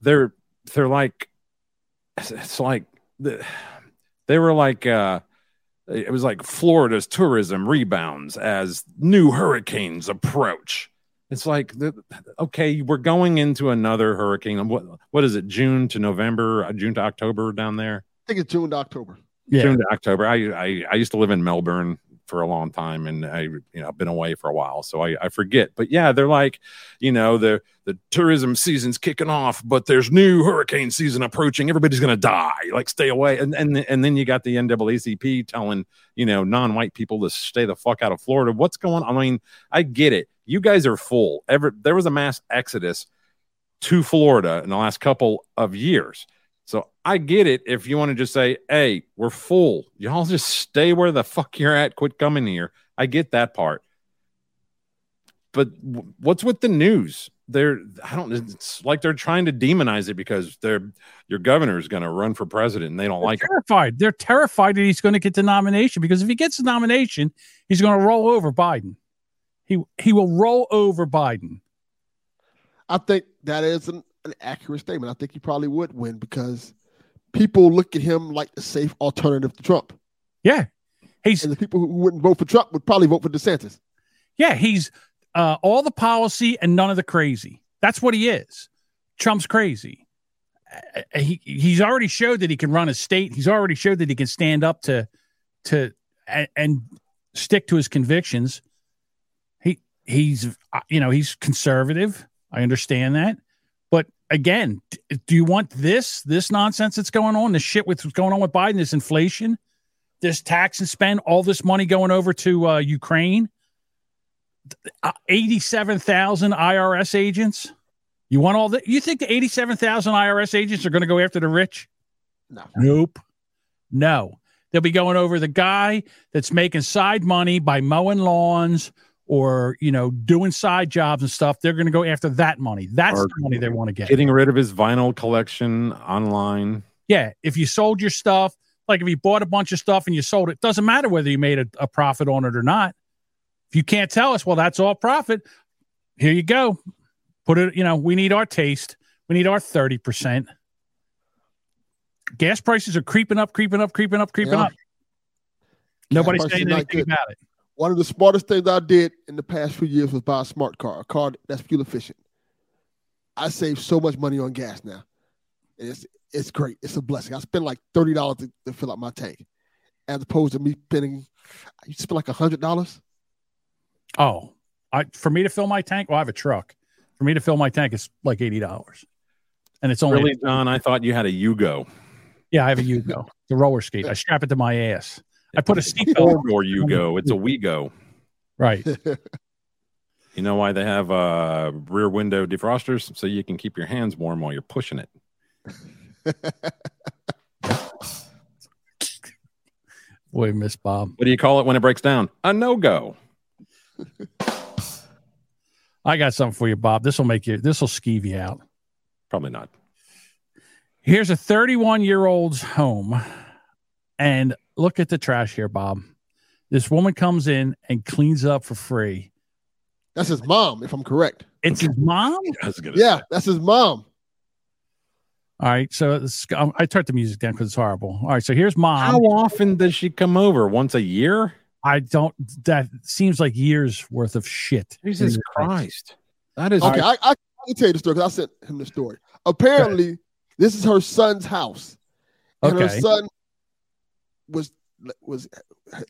they're they're like [sighs] it's- like the, [sighs] they were like uh it was like Florida's tourism rebounds as new hurricanes approach. It's like, okay, we're going into another hurricane. What what is it? June to November, uh, June to October down there. I think it's June to October. Yeah. June to October. I, I I used to live in Melbourne for a long time, and I you know I've been away for a while, so I, I forget. But yeah, they're like, you know, the the tourism season's kicking off, but there's new hurricane season approaching. Everybody's gonna die. Like, stay away. And and and then you got the NAACP telling you know non-white people to stay the fuck out of Florida. What's going on? I mean, I get it. You guys are full. Ever there was a mass exodus to Florida in the last couple of years. So I get it if you want to just say, hey, we're full. Y'all just stay where the fuck you're at. Quit coming here. I get that part. But what's with the news? They're I don't it's like they're trying to demonize it because they're your governor is going to run for president and they don't like it. terrified. They're terrified that he's going to get the nomination because if he gets the nomination, he's going to roll over Biden. He he will roll over Biden. I think that is an, an accurate statement. I think he probably would win because people look at him like the safe alternative to Trump. Yeah. He's and the people who wouldn't vote for Trump would probably vote for DeSantis. Yeah, he's uh, all the policy and none of the crazy. That's what he is. Trump's crazy. Uh, he he's already showed that he can run a state. He's already showed that he can stand up to to and, and stick to his convictions. He he's uh, you know he's conservative. I understand that, again, do you want this this nonsense that's going on? The shit with what's going on with Biden, this inflation, this tax and spend, all this money going over to uh, Ukraine uh, 87,000 IRS agents. You want all that? You think the 87,000 IRS agents are going to go after the rich? No. Nope. No. They'll be going over the guy that's making side money by mowing lawns or, you know, doing side jobs and stuff. They're going to go after that money. That's Or the money they want to get. Getting rid of his vinyl collection online. Yeah. If you sold your stuff, like if you bought a bunch of stuff and you sold it, doesn't matter whether you made a, a profit on it or not. If you can't tell us, well, that's all profit. Here you go. Put it, you know, we need our taste. We need our 30%. Gas prices are creeping up, creeping up, creeping up, creeping Yeah. up. Nobody's saying anything about it. One of the smartest things I did in the past few years was buy a smart car, a car that's fuel efficient. I save so much money on gas now. It's it's great. It's a blessing. I spend like thirty dollars to, to fill up my tank, as opposed to me spending. You spend like hundred dollars. Oh, I for me to fill my tank, well, I have a truck. For me to fill my tank, it's like $80. And it's only Really, John? I thought you had a Yugo. Yeah, I have a Yugo, the roller skate. I strap it to my ass. I put a seatbelt. Or you go. It's a [laughs] we go. Right. [laughs] You know why they have uh, rear window defrosters? So you can keep your hands warm while you're pushing it. [laughs] Boy, Miss Bob. What do you call it when it breaks down? A no go. I got something for you, Bob. This will make you. This will skeeve you out. Probably not. Here's a 31 year old's home, and look at the trash here, Bob. This woman comes in and cleans up for free. That's his mom, if I'm correct. It's his mom. [laughs] Yeah, that's his mom. All right, so it's, um, I turned the music down because it's horrible. All right, so here's mom. How often does she come over? Once a year? I don't. That seems like years worth of shit. Jesus in. Christ. That is Okay, I, I, I can tell you the story because I sent him the story. Apparently, this is her son's house, and her son was was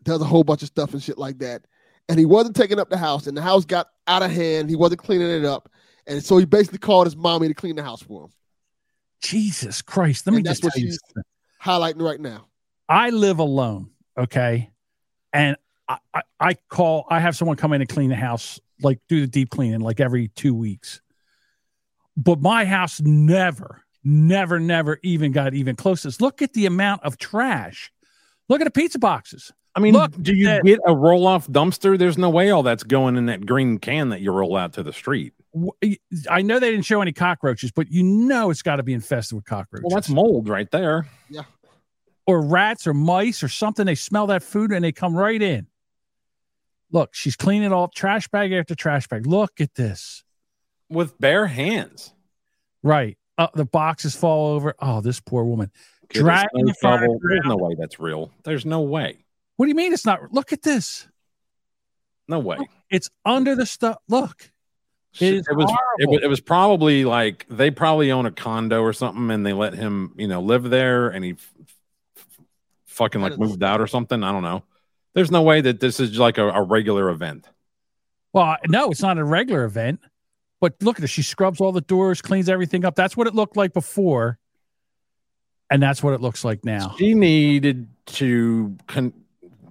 does a whole bunch of stuff and shit like that, and he wasn't taking up the house, and the house got out of hand. He wasn't cleaning it up, and so he basically called his mommy to clean the house for him. Jesus Christ. Let me And that's just what tell you something. highlighting right now. I live alone, okay, and I, I, I call. I have someone come in and clean the house, like do the deep cleaning, like every two weeks. But my house never, never, never even got even close to this. Look at the amount of trash. Look at the pizza boxes. I mean, Look, do you that- get a roll off dumpster? There's no way all that's going in that green can that you roll out to the street. I know they didn't show any cockroaches, but you know it's got to be infested with cockroaches. Well, that's mold right there. Yeah. or rats or mice or something. They smell that food and they come right in. Look, she's cleaning all trash bag after trash bag. Look at this. With bare hands. Right. Uh, the boxes fall over. Oh, this poor woman. Goodness, Dragging no the. There's no way that's real. There's no way. What do you mean it's not? Look at this. No way. It's under the stuff. Look. It it was it was, it was probably like they probably own a condo or something and they let him you know live there and he f- f- fucking like moved out or something i don't know there's no way that this is like a, a regular event Well, no, it's not a regular event. But look at her. She scrubs all the doors, cleans everything up. That's what it looked like before. And that's what it looks like now. she needed to con-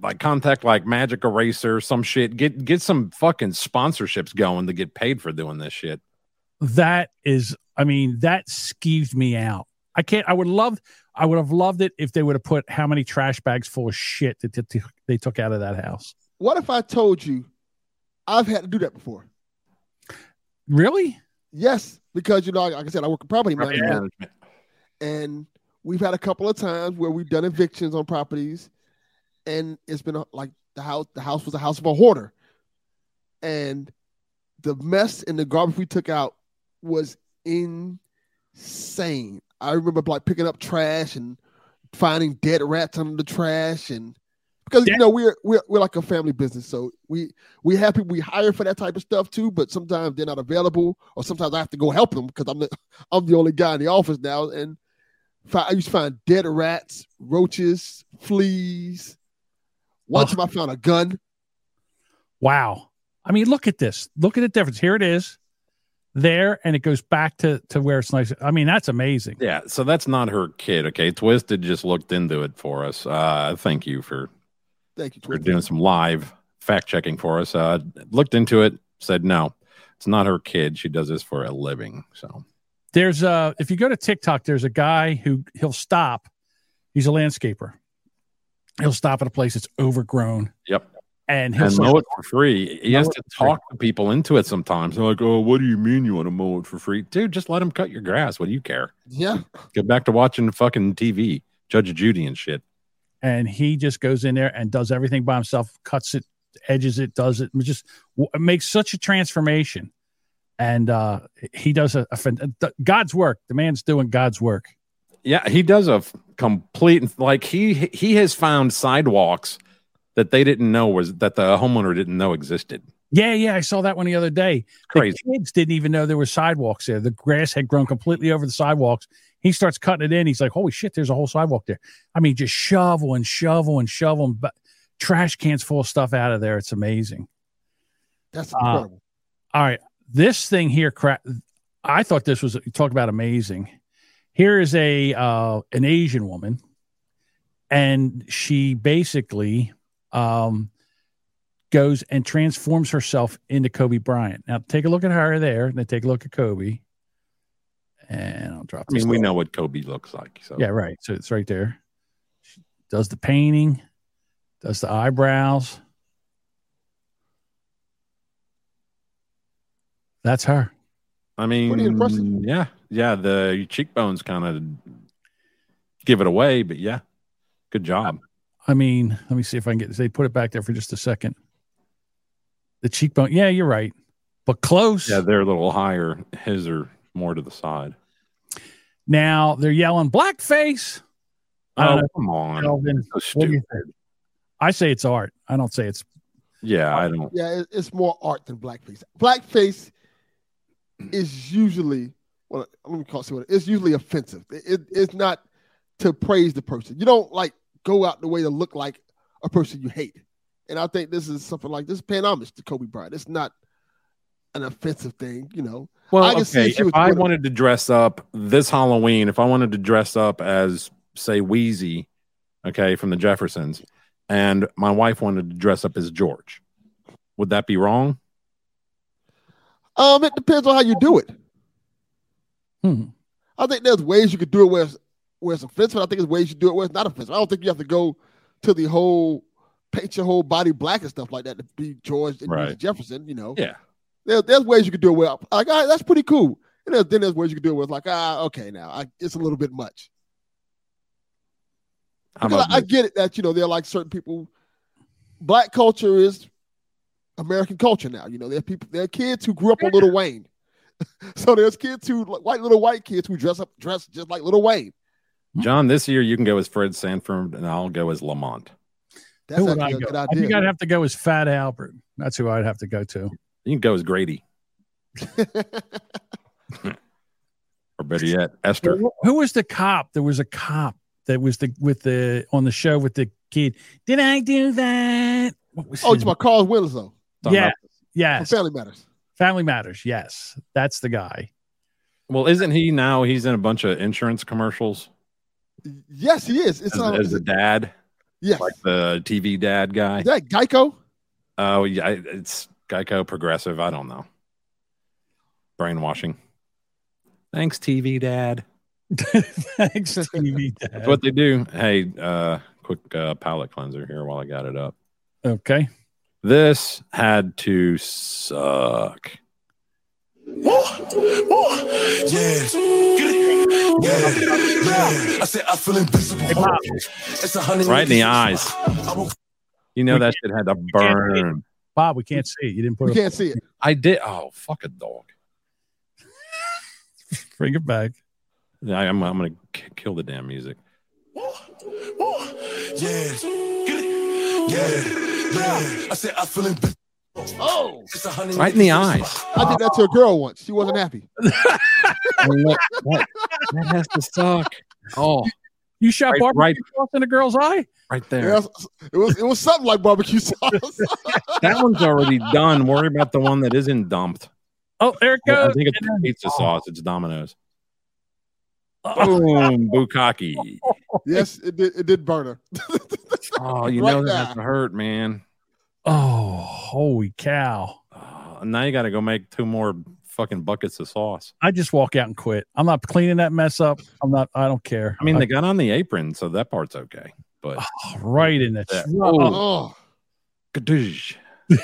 like contact like magic eraser some shit get get some fucking sponsorships going to get paid for doing this shit That is, I mean, that skeeved me out. I can't, I would love, I would have loved it if they would have put how many trash bags full of shit that that they took out of that house. What if I told you I've had to do that before? Really? Yes, because you know, like I said, I work in property Property management, management. and we've had a couple of times where we've done evictions on properties, and it's been uh, like the house. The house was a house of a hoarder, and the mess and the garbage we took out was insane. I remember like picking up trash and finding dead rats under the trash, and because you know we're we're we're like a family business, so we we have people we hire for that type of stuff too. But sometimes they're not available, or sometimes I have to go help them because I'm the [laughs] I'm the only guy in the office now, and I used to find dead rats, roaches, fleas. One time I found a gun. Wow. I mean, look at this. Look at the difference. Here it is there, and it goes back to, to where it's nice. I mean, that's amazing. yeah so that's not her kid okay twisted just looked into it for us uh thank you for Thank you, for Twisted. doing some live fact checking for us uh looked into it said no it's not her kid she does this for a living so There's a, if you go to TikTok, there's a guy who he'll stop. He's a landscaper. He'll stop at a place that's overgrown yep and he'll and mow it for free. He has to for free. talk to people into it sometimes. They're like, "Oh, what do you mean you want to mow it for free, dude? Just let him cut your grass. What do you care? Yeah, Get back to watching fucking TV, Judge Judy and shit." and he just goes in there and does everything by himself, cuts it, edges it, does it, just w- makes such a transformation. And uh, he does a, a God's work. The man's doing God's work. Yeah, he does a complete like he he has found sidewalks that they didn't know was that the homeowner didn't know existed. Yeah, yeah, I saw that one the other day. Crazy. The kids didn't even know there were sidewalks there. The grass had grown completely over the sidewalks. He starts cutting it in. He's like, "Holy shit, there's a whole sidewalk there." I mean, just shovel and shovel and shovel and bu- trash cans full of stuff out of there. It's amazing. That's Uh, incredible. All right, this thing here, crap. I thought this was you talk about amazing. Here is a uh, an Asian woman, and she basically um, goes and transforms herself into Kobe Bryant. Now, take a look at her there, and then take a look at Kobe, and I'll drop. I mean, we down. know what Kobe looks like. So Yeah, right. So it's right there. She does the painting, does the eyebrows. That's her. I mean, yeah, yeah. The cheekbones kind of give it away, but yeah, good job. I mean, let me see if I can get. They put it back there for just a second. The cheekbone. Yeah, you're right, but close. Yeah, they're a little higher. His are more to the side. Now they're yelling blackface. Oh, know. come on. Kelvin, So what do you stupid. think? I say it's art. I don't say it's. Yeah, I don't. Yeah, it's more art than blackface. Blackface Mm-hmm. is usually well, let me call it. what it- It's usually offensive. It, it- it's not to praise the person. You don't like go out the way to look like a person you hate. And I think this is something like this is paying homage to Kobe Bryant. It's not an offensive thing, you know. Well, I okay. If I wanted to dress up this Halloween, if I wanted to dress up as, say, Weezy, okay, from the Jeffersons, and my wife wanted to dress up as George, would that be wrong? Um, it depends on how you do it. Hmm. I think there's ways you could do it where it's, where it's offensive. I think there's ways you do it where it's not offensive. I don't think you have to go to the whole paint your whole body black and stuff like that to be George and Right. Jefferson. You know, Yeah. there, there's ways you could do it where like, all right, that's pretty cool. And there's, then there's ways you could do it where it's like, ah, okay, now I, it's a little bit much. Because I, I get it that you know they're like certain people. Black culture is American culture now. You know, there are people, there are kids who grew up on Little Wayne. [laughs] so there's kids who like white little white kids who dress up dress just like Little Wayne. John, this year you can go as Fred Sanford, and I'll go as Lamont. That's who would I actually a go? good I think I'd have to go as Fat Albert. That's who I'd have to go to. You can go as Grady. [laughs] or better yet, Esther. Who- Who was the cop? There was a cop that was the with the on the show with the kid. Did I do that? What was Oh, it's my Carl Winslow. Yeah. From Yes. Family Matters. Family Matters. Yes. That's the guy. Well, isn't he now? He's in a bunch of insurance commercials Yes, he is. It's as, uh, as a dad. Yes. like the TV dad guy. is that Geico? Oh yeah, it's Geico Progressive. I don't know. Brainwashing. Thanks, TV dad. [laughs] Thanks, TV [laughs] dad. That's what they do. Hey, uh, quick uh, palate cleanser here while I got it up. Okay. This had to suck. I said I feel invisible. It's a hundred Right in the eyes. You know that shit had to burn. Bob, we can't see it. You didn't put We it. can't see it. I did. Oh, fuck a dog. [laughs] Bring it back. Yeah, I'm, I'm gonna k- kill the damn music. Yeah. Yeah. Yeah. I said I feel invisible. Oh, it's a hundred Right in the eyes. I did that to a girl once. She wasn't happy. I mean, that, that, that has to suck. Oh, You shot Right- barbecue right. Sauce in a girl's eye? right there. Yes, it was it was something like barbecue sauce. [laughs] That one's already done. Worry about the one that isn't dumped. Oh, there it goes. I goes. think it's pizza sauce. It's Domino's. Boom, bukkake. [laughs] yes, it did. It did burn her. [laughs] Oh, [laughs] you Right know that's now. has to hurt, man. Oh, holy cow. Oh, now you got to go make two more fucking buckets of sauce. I just walk out and quit. I'm not cleaning that mess up. I'm not, I don't care. I mean, they got on the apron, so that part's okay. But Oh, right in the Yeah. oh, Oh, [laughs]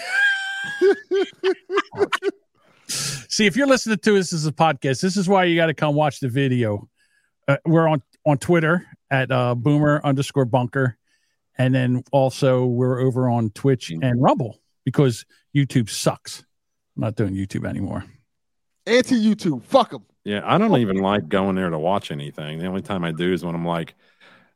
See, if you're listening to this as a podcast, this is why you got to come watch the video. Uh, we're on on Twitter at uh, Boomer underscore Bunker, and then also we're over on Twitch and Rumble because YouTube sucks. I'm not doing YouTube anymore. anti YouTube. Fuck them. Yeah, I don't even like going there to watch anything. The only time I do is when I'm like,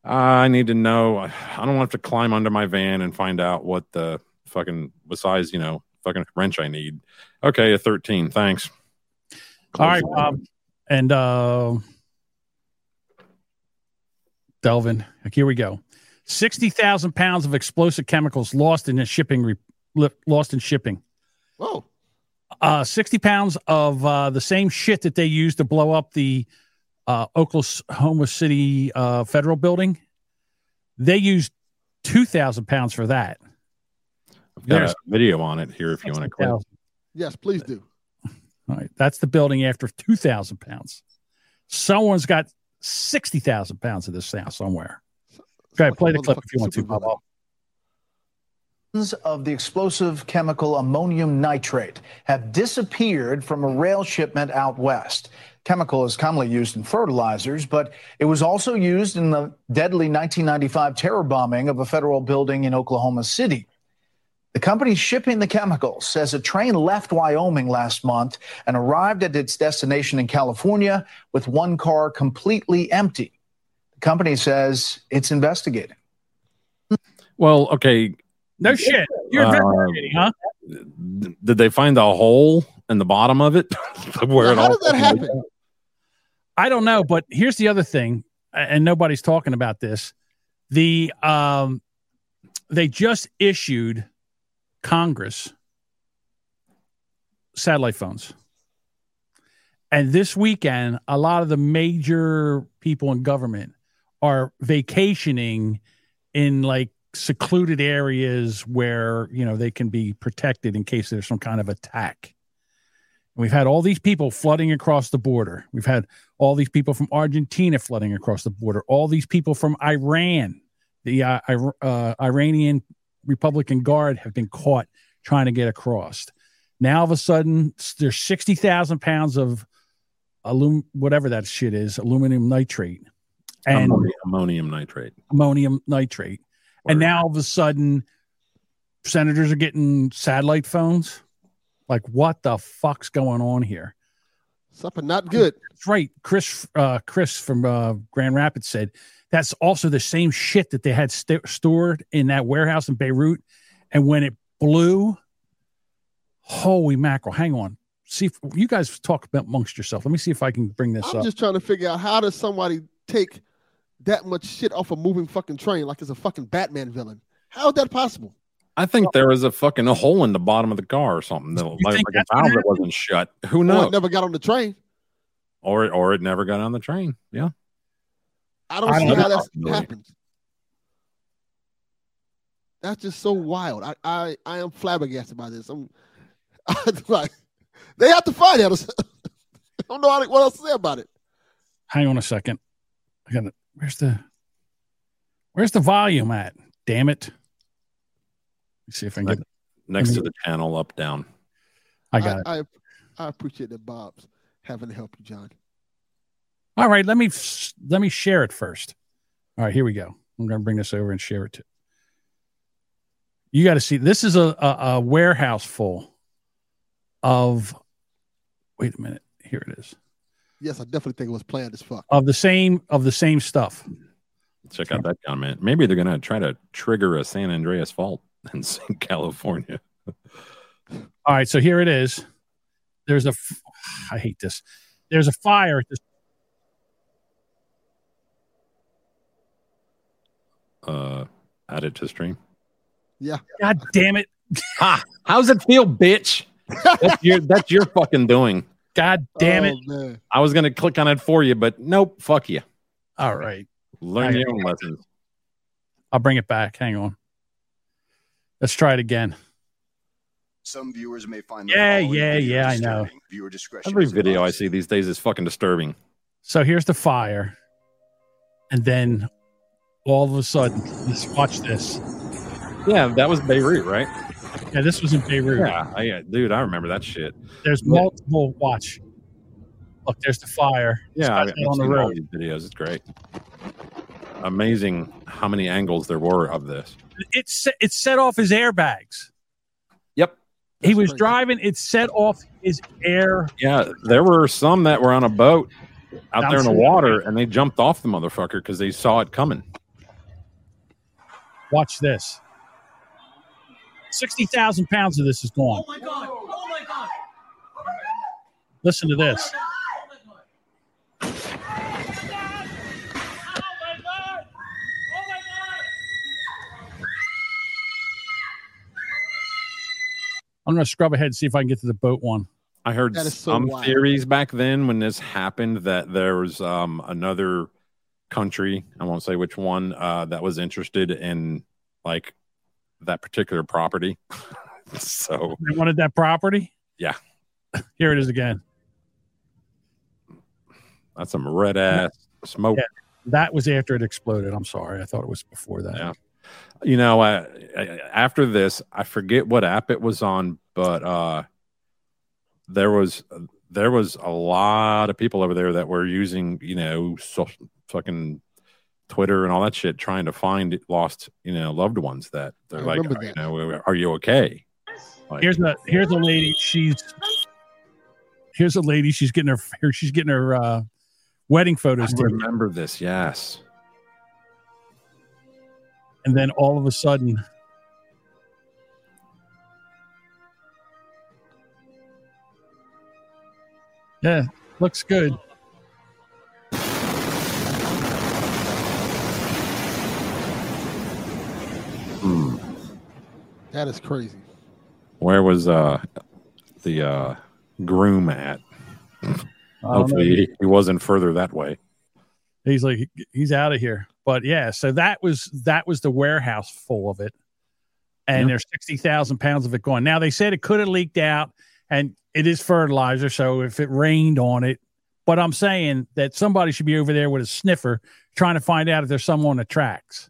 I need to know. I don't want to climb under my van and find out what the fucking besides you know fucking wrench I need. Okay, a 13. Thanks. All right, Bob, and uh, Delvin. Here we go. Sixty thousand pounds of explosive chemicals lost in the shipping. Re- lost in shipping. Whoa. uh, 60 pounds of uh, the same shit that they used to blow up the uh, Oklahoma City uh, federal building. They used 2,000 pounds for that. I've got There's- a video on it here if you want to click. Yes, please do. All right. That's the building after 2,000 pounds. Someone's got 60,000 pounds of this now somewhere. Go ahead, play the clip if you want to, Bob. of the explosive chemical ammonium nitrate have disappeared from a rail shipment out west. Chemical is commonly used in fertilizers, but it was also used in the deadly 1995 terror bombing of a federal building in Oklahoma City. The company shipping the chemicals says a train left Wyoming last month and arrived at its destination in California with one car completely empty. The company says it's investigating. Well, okay. No shit. You're Uh, investigating, huh? Did they find a hole in the bottom of it [laughs] where it How all did that happen? I don't know, but here's the other thing, and nobody's talking about this. The um, they just issued Congress satellite phones, and this weekend, a lot of the major people in government are vacationing in like secluded areas where you know they can be protected in case there's some kind of attack. We've had all these people flooding across the border. We've had all these people from Argentina flooding across the border. All these people from Iran, the uh, uh, Iranian Republican Guard, have been caught trying to get across. Now, all of a sudden, there's sixty thousand pounds of alum, whatever that shit is, aluminum nitrate, and Ammonium, ammonium nitrate. ammonium nitrate. And now all of a sudden, senators are getting satellite phones. Like, what the fuck's going on here? Something not good. That's right. Chris, uh, Chris from uh, Grand Rapids said that's also the same shit that they had st- stored in that warehouse in Beirut. And when it blew, holy mackerel! Hang on, see if you guys talk about amongst yourself. Let me see if I can bring this I'm up. just trying to figure out how does somebody take that much shit off a moving fucking train like it's a fucking Batman villain? How is that possible? I think there was a fucking a hole in the bottom of the car or something. That, like, think like a valve that wasn't shut. Who Or knows? it never got on the train. or or it never got on the train. Yeah. I don't I don't how know. that happens. That's just so wild. I, I, I am flabbergasted by this. I'm, [laughs] I, like, they have to find out. [laughs] I don't know how what else to say about it. Hang on a second. I got it. Where's the Where's the volume at? Damn it. Let's see if I can get Next to mm-hmm. the channel, up down. I got it. I, I appreciate that Bob's having to help you, John. All right, let me let me share it first. All right, here we go. I'm going to bring this over and share it to. You got to see. This is a, a a warehouse full of. Wait a minute. Here it is. Yes, I definitely think it was planned as fuck. Of the same of the same stuff. Check out that comment. Maybe they're gonna try to trigger a San Andreas fault in [laughs] California. All right, so here it is. There's a. f- I hate this. There's a fire at this. Uh, add it to stream. Yeah. God damn it. Ha! How's it feel, bitch? [laughs] That's your that's your fucking doing. God damn Oh, it. man. I was gonna click on it for you, but nope. Fuck you. All right. Learn I- your own lessons. I'll bring it back. Hang on. Let's try it again. Some viewers may find Yeah, the following yeah, yeah, I know. Viewer discretion Every video I see these days is fucking disturbing. So here's the fire. And then all of a sudden, let's watch this. Yeah, that was Beirut, right? Yeah, this was in Beirut. Yeah, I, dude, I remember that shit. There's multiple. Watch. Look, there's the fire. Yeah, I, guy's I've out on the road. videos. It's great. Amazing how many angles there were of this. It set, it set off his airbags. Yep. He was driving. It set off his air. Yeah, there were some that were on a boat out there in the water, and they jumped off the motherfucker because they saw it coming. Watch this. Sixty thousand pounds of this is gone. Oh my god! Oh my god! Listen to this. I'm going to scrub ahead and see if I can get to the boat one. I heard so some wild. theories back then when this happened that there was um, another country, I won't say which one, uh, that was interested in like that particular property. [laughs] so They wanted that property. yeah, Here it is again. that's some red ass smoke. Yeah, that was after it exploded. I'm sorry. I thought it was before that. Yeah. You know, I, I, after this, I forget what app it was on, but uh, there was there was a lot of people over there that were using, you know, so, fucking Twitter and all that shit, trying to find lost, you know, loved ones. That they're I like, remember you know, are you okay? Like, Here's a here's a lady. She's here's a lady. She's getting her here. She's getting her uh, wedding photos taken. remember this. Yes. and then all of a sudden yeah looks good That is crazy. Where was uh the uh groom at? Hopefully he, he wasn't further that way. he's like he's out of here but yeah so that was that was the warehouse full of it and Yeah. there's 60,000 pounds of it gone now they said it could have leaked out and it is fertilizer so if it rained on it but i'm saying that somebody should be over there with a sniffer trying to find out if there's someone on the tracks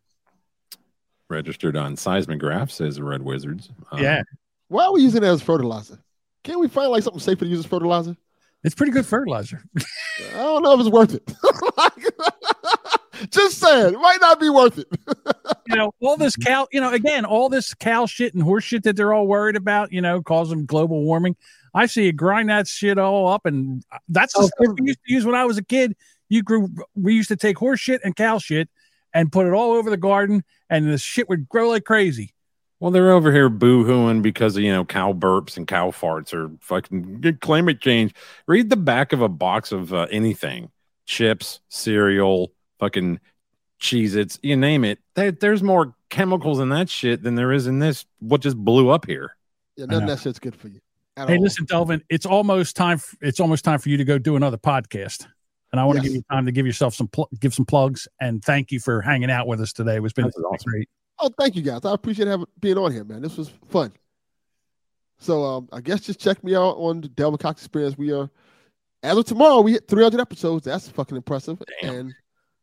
Registered on seismographs as Red Wizards. Um, yeah Why are we using it as fertilizer? Can't we find like something safer to use as fertilizer? it's pretty good fertilizer [laughs] I don't know if it's worth it. [laughs] Just saying, it might not be worth it. [laughs] you know, all this cow, you know, again, all this cow shit and horse shit that they're all worried about, you know, causing global warming. I see you grind that shit all up, and that's the Oh, stuff we used to use when I was a kid. You grew, we used to take horse shit and cow shit and put it all over the garden, and the shit would grow like crazy. Well, they're over here boo-hooing because of, you know, cow burps and cow farts or fucking climate change. Read the back of a box of uh, anything chips, cereal, fucking Cheez Its, you name it. There, there's more chemicals in that shit than there is in this, what just blew up here. Yeah, none of that shit's good for you. Hey, all. listen, Delvin, it's almost time. f- It's almost time for you to go do another podcast, and I want to Yes. give you time to give yourself some pl- give some plugs. And thank you for hanging out with us today. It's been great. Oh, thank you guys. I appreciate having being on here, man. This was fun. So um, I guess just check me out on the Delvin Cox Experience. We are as of tomorrow, we hit 300 episodes. That's fucking impressive. And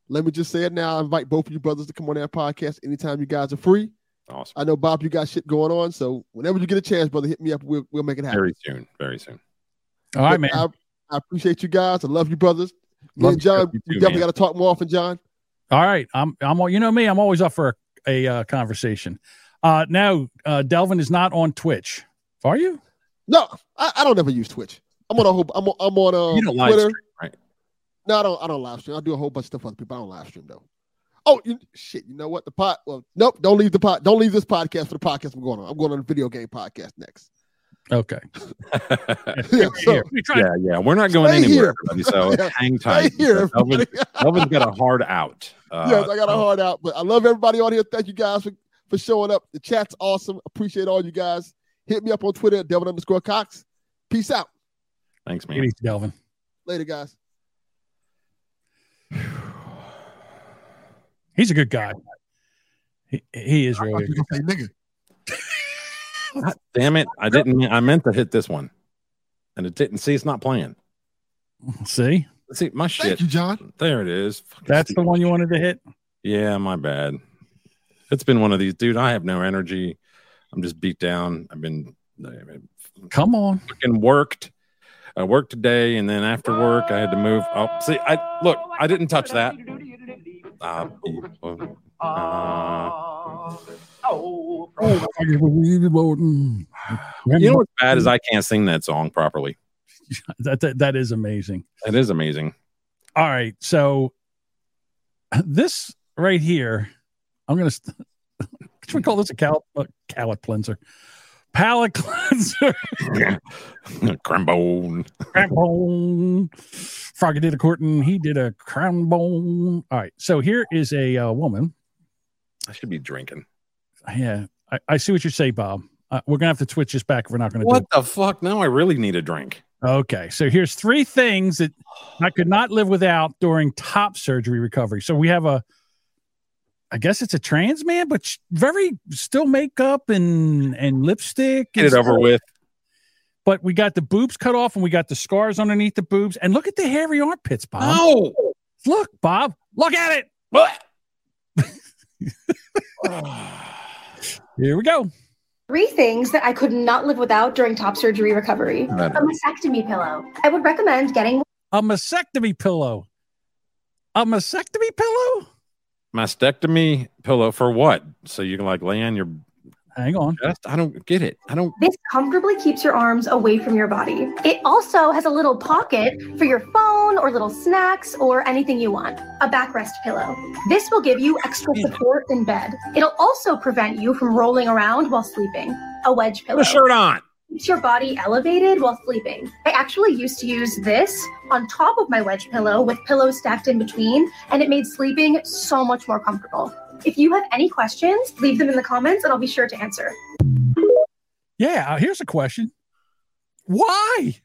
let me just say it now. I invite both of you brothers to come on our podcast anytime you guys are free. Awesome. I know Bob, you got shit going on, so whenever you get a chance, brother, hit me up. We'll we'll make it happen. Very soon. Very soon. All right, But man. I, I appreciate you guys. I love you, brothers. Me Love and John, you we definitely got to talk more often, John. All right, I'm I'm you know me. I'm always up for a, a uh, conversation. Uh, now, uh, Delvin is not on Twitch. Are you? No, I, I don't ever use Twitch. I'm on a whole. I'm on, I'm on uh, You don't live Twitter. stream, right? No, I don't. I don't live stream. I do a whole bunch of stuff for other people. I don't live stream though. Oh, you, shit! You know what? The pot. Well, nope. Don't leave the pot. Don't leave this podcast for the podcast I'm going on. I'm going on a video game podcast next. Okay. Yeah, [laughs] so- yeah, yeah. We're not going Stay anywhere, here. So [laughs] Yeah, hang stay tight. here, Delvin, Delvin's [laughs] got a hard out. Uh, yes, I got a hard out, but I love everybody on here. Thank you guys for, for showing up. The chat's awesome. Appreciate all you guys. Hit me up on Twitter at Devin underscore Cox. Peace out. Thanks, man. Delvin. Later, guys. He's a good guy. He, he is really. good Hey, nigga. God damn it! I didn't. mean- I meant to hit this one, and it didn't. See, it's not playing. See, see my shit. Thank you, John. There it is. Fucking That's the one you wanted to hit. Yeah, my bad. It's been one of these, dude. I have no energy. I'm just beat down. I've been Come on. fucking worked. I worked today, and then after work, I had to move. Oh, see, I look. I didn't touch that. Uh, uh, You you know what's bad is [laughs] I can't sing that song properly. that, that that is amazing. That is amazing. All right, so this right here, I'm gonna. St- [laughs] should we call this a cal uh, palate cleanser? Palate cleanser. [laughs] Crambone. Crambone. Froggy did a courting. He did a crambone. All right, so here is a uh, woman. I should be drinking. Yeah, I, I see what you say, Bob. Uh, we're gonna have to twitch this back if we're not gonna do What it. the fuck? Now I really need a drink. Okay, so here's three things that I could not live without during top surgery recovery. So we have a, I guess it's a trans man, but very still makeup and and lipstick. Get and it over with. But we got the boobs cut off and we got the scars underneath the boobs. And look at the hairy armpits, Bob. Oh, Look, Bob. Look at it. [laughs] [sighs] Here we go. Three things that I could not live without during top surgery recovery. A mastectomy pillow. I would recommend getting A mastectomy pillow. A mastectomy pillow? Mastectomy pillow for what? So you can like lay on your Hang on. chest? I don't get it. I don't. This comfortably keeps your arms away from your body. It also has a little pocket for your phone or little snacks or anything you want. A backrest pillow. This will give you extra support in bed. It'll also prevent you from rolling around while sleeping. A wedge pillow. Put a shirt on. keeps your body elevated while sleeping. I actually used to use this on top of my wedge pillow with pillows stacked in between, and it made sleeping so much more comfortable. If you have any questions, leave them in the comments and I'll be sure to answer. Yeah, uh, here's a question. Why?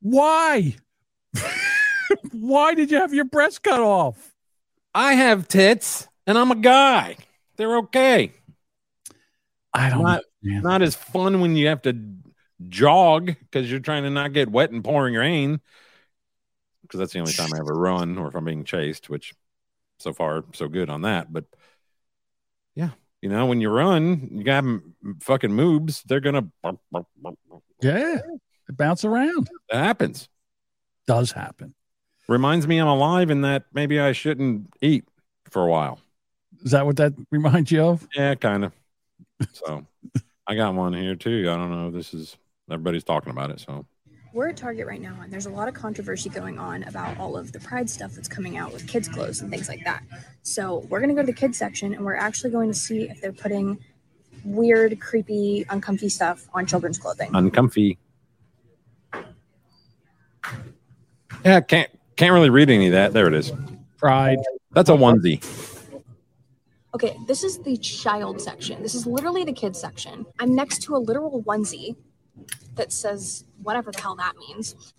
Why? Why did you have your breast cut off? I have tits and I'm a guy. They're okay. I don't not, not as fun when you have to jog because you're trying to not get wet and pouring rain. Because that's the only time I ever run or if I'm being chased, which so far so good on that. But yeah, you know, when you run, you got fucking moobs. They're gonna. Yeah, bounce around. It happens. Does happen. Reminds me I'm alive and that maybe I shouldn't eat for a while. Is that what that reminds you of? Yeah, kind of. So [laughs] I got one here too. I don't know. This is everybody's talking about it. So We're at Target right now, and there's a lot of controversy going on about all of the Pride stuff that's coming out with kids' clothes and things like that. So we're going to go to the kids section, and we're actually going to see if they're putting weird, creepy, uncomfy stuff on children's clothing. Uncomfy. Yeah, can't can't really read any of that. There it is. Pride. That's a onesie. Okay, this is the child section. This is literally the kids section. I'm next to a literal onesie that says whatever the hell that means.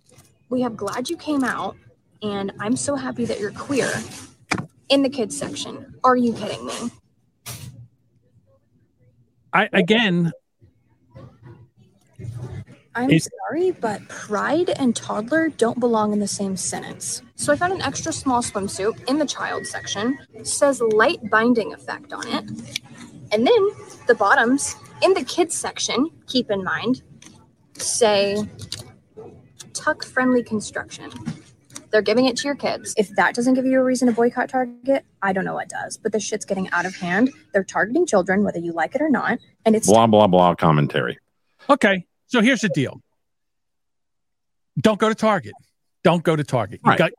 We have glad you came out, and I'm so happy that you're queer in the kids section. Are you kidding me? I again, I'm Is- sorry, but pride and toddler don't belong in the same sentence. So I found an extra small swimsuit in the child section, says light binding effect on it. And then the bottoms in the kids section, keep in mind, say tuck friendly construction. They're giving it to your kids. If that doesn't give you a reason to boycott Target, I don't know what does. But this shit's getting out of hand. They're targeting children, whether you like it or not. And it's Blah blah blah commentary. okay. So here's the deal. Don't go to Target. Don't go to Target. You Right. got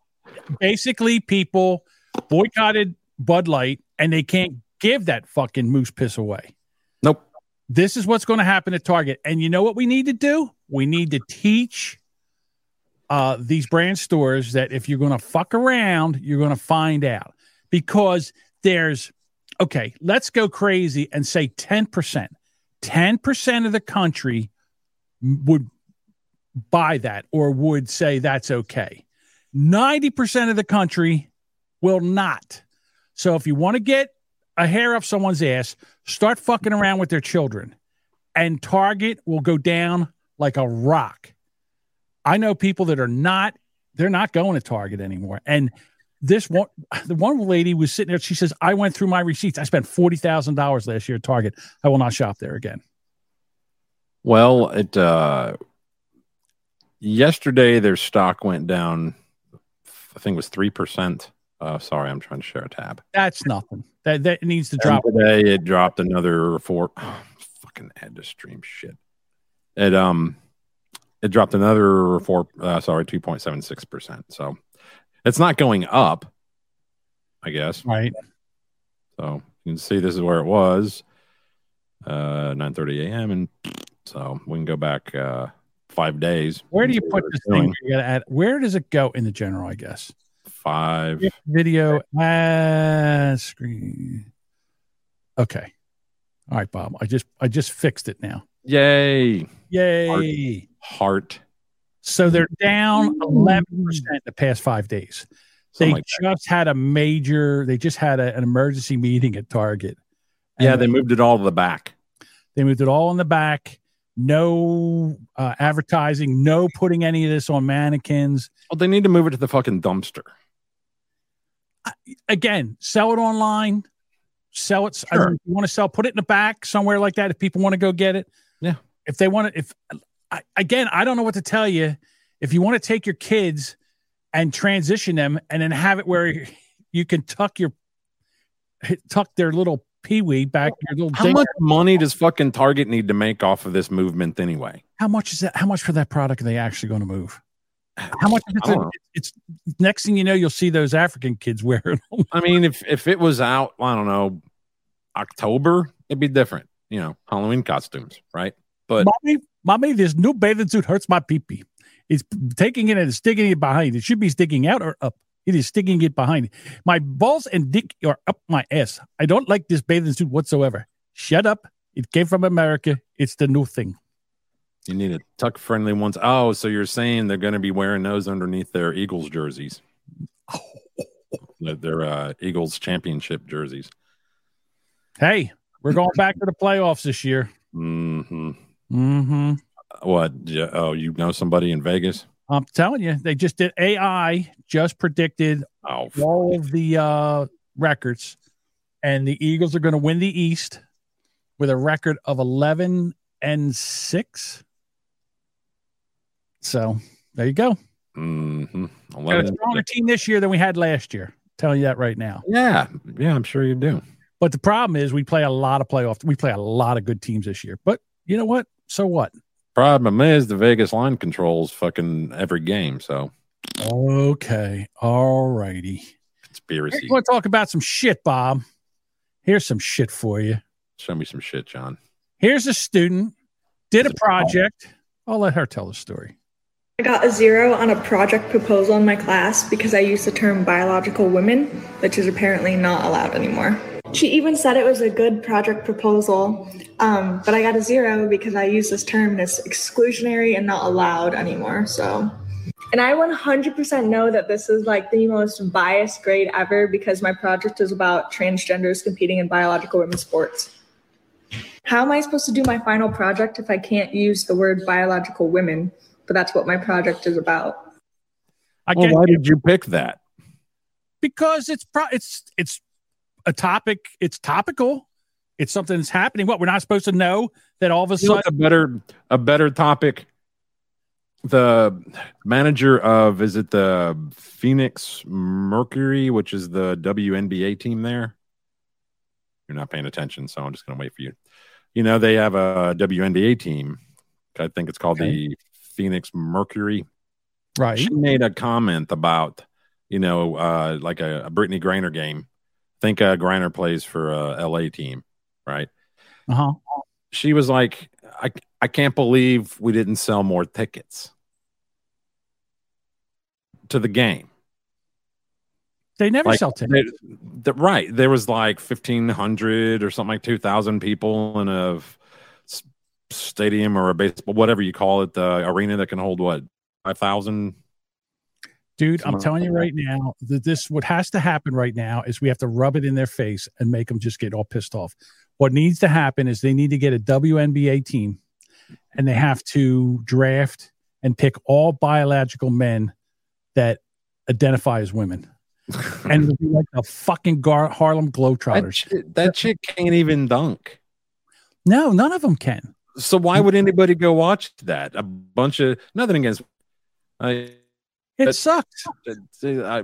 basically people boycotted Bud Light and they can't give that fucking moose piss away. Nope. This is what's going to happen at Target. And you know what we need to do? We need to teach uh, these brand stores that if you're going to fuck around, you're going to find out because there's okay. Let's go crazy and say ten percent. Ten percent of the country would buy that or would say that's okay. Ninety percent of the country will not. So if you want to get a hair up someone's ass, start fucking around with their children, and Target will go down like a rock. I know people that are not they're not going to Target anymore. And this one the one lady was sitting there, she says, I went through my receipts. I spent forty thousand dollars last year at Target. I will not shop there again. Well, it uh yesterday their stock went down I think it was 3%. Uh sorry, I'm trying to share a tab. That's nothing. That that needs to And drop. today it dropped another 4 [sighs] fucking had to stream shit. It um it dropped another 4 uh, sorry, 2.76%. So it's not going up, I guess. Right. So you can see this is where it was. Uh 9:30 a.m. and so we can go back uh 5 days. Where do you put this it's thing? You add, where does it go in the general? I guess Five. video uh, screen. Okay. All right, Bob. I just I just fixed it now. Yay. Yay. Heart. So they're down 11% the past five days. They like just had a major, they just had a- an emergency meeting at Target. Yeah, they moved it all to the back. They moved it all in the back. No uh, advertising, no putting any of this on mannequins. Well, they need to move it to the fucking dumpster. Again, sell it online, sell it. I Sure. mean, if you want to sell, put it in the back somewhere like that if people want to go get it. Yeah. If they want to, if I, again, I don't know what to tell you. If you want to take your kids and transition them and then have it where you can tuck your tuck their little peewee back your little How ding- much money does fucking Target need to make off of this movement anyway? How much is that? How much for that product are they actually going to move? How much? It's, it's next thing you know, you'll see those African kids wearing them. I mean, if if it was out, I don't know, October, it'd be different. You know, Halloween costumes, right? But mommy, mommy, this new bathing suit hurts my pee pee. It's taking it and sticking it behind. It should be sticking out or up. It is sticking it behind. My balls and dick are up my ass. I don't like this bathing suit whatsoever. Shut up. It came from America. It's the new thing. you need a tuck friendly ones. Oh, so you're saying they're going to be wearing those underneath their Eagles jerseys? [laughs] Their- Their uh, Eagles championship jerseys. Hey, we're going back to the playoffs this year. Mm-hmm. Mm-hmm. What? Oh, you know somebody in Vegas? I'm telling you, they just did AI just predicted Oh, all of the uh, records, and the Eagles are going to win the East with a record of 11 and six. So there you go. Mm-hmm. Got a 11. stronger team this year than we had last year. Telling you that right now. Yeah, yeah, I'm sure you do. But the problem is we play a lot of playoff. We play a lot of good teams this year. But you know what? So what? Problem is the Vegas line controls fucking every game. So Okay. All righty. conspiracy. You want to talk about some shit, Bob? Here's some shit for you. Show me some shit, John. Here's a student did a project. I'll let her tell the story. I got a zero on a project proposal in my class because I used the term biological women, which is apparently not allowed anymore. She even said it was a good project proposal, um, but I got a zero because I used this term and it's exclusionary and not allowed anymore. So, and I 100% know that this is like the most biased grade ever because my project is about transgenders competing in biological women's sports. How am I supposed to do my final project if I can't use the word biological women? But that's what my project is about. I well, why did you pick that? because it's pro- it's it's a topic. It's topical. It's something that's happening. What we're not supposed to know that all of a You sudden. a better a better topic. The manager of is it the Phoenix Mercury, which is the WNBA team there? You're not paying attention, so I'm just going to wait for you. You know they have a WNBA team. I think it's called the Phoenix Mercury. Right. She made a comment about you know uh, like a, a Brittney Griner game. I think uh, Griner plays for a LA team, right? Uh huh. she was like, I, I can't believe we didn't sell more tickets to the game. They never Like, sell tickets. they- the- right. There was like 1,500 or something like 2,000 people in a stadium or a baseball, whatever you call it, the arena that can hold what, 5,000? Dude, I'm telling you right now that this what has to happen right now is we have to rub it in their face and make them just get all pissed off. What needs to happen is they need to get a WNBA team and they have to draft and pick all biological men that identify as women. [laughs] and it'll be like the fucking Gar- Harlem That, Globetrotters. that chick can't even dunk. No, none of them can. So why would anybody go watch that? A bunch of nothing against. I It But- sucks. I,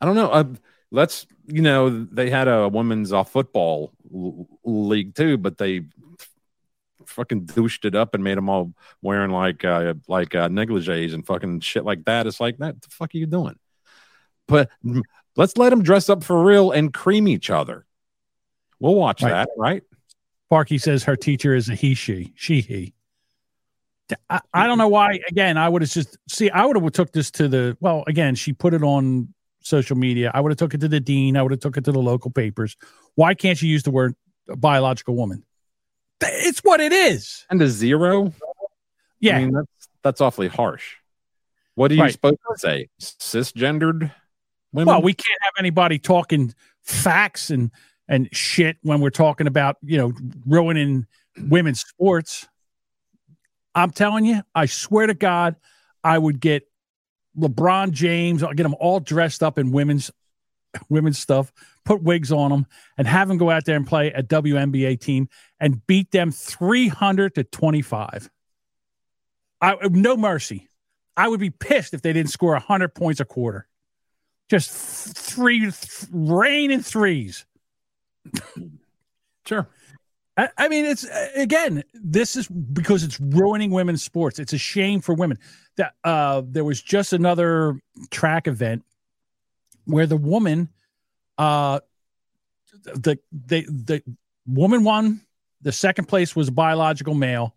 I don't know. Uh, let's you know they had a women's uh, football l- league too, but they fucking douched it up and made them all wearing like uh, like uh, negligees and fucking shit like that. It's like that. The fuck are you doing? But let's let them dress up for real and cream each other. We'll watch Right. that, right? Sparky says her teacher is a he, she, she, he. I, I don't know why. Again, I would have just see. I would have took this to the well. Again, she put it on social media. I would have took it to the dean. I would have took it to the local papers. Why can't you use the word biological woman? It's what it is. And a zero. Yeah. I mean, that's that's awfully harsh. What are you Right. supposed to say? Cisgendered women? Well, we can't have anybody talking facts and and shit when we're talking about you know ruining women's sports. I'm telling you, I swear to God, I would get LeBron James. I'll get them all dressed up in women's [coughs] women's stuff, put wigs on them, and have them go out there and play a WNBA team and beat them 300 to 25. I no mercy. I would be pissed if they didn't score 100 points a quarter. Just th- three th- rain in threes. sure. I, I mean, it's uh, again, this is because it's ruining women's sports. It's a shame for women. That uh, there was just another track event where the woman, uh, the the the woman won. The second place was biological male,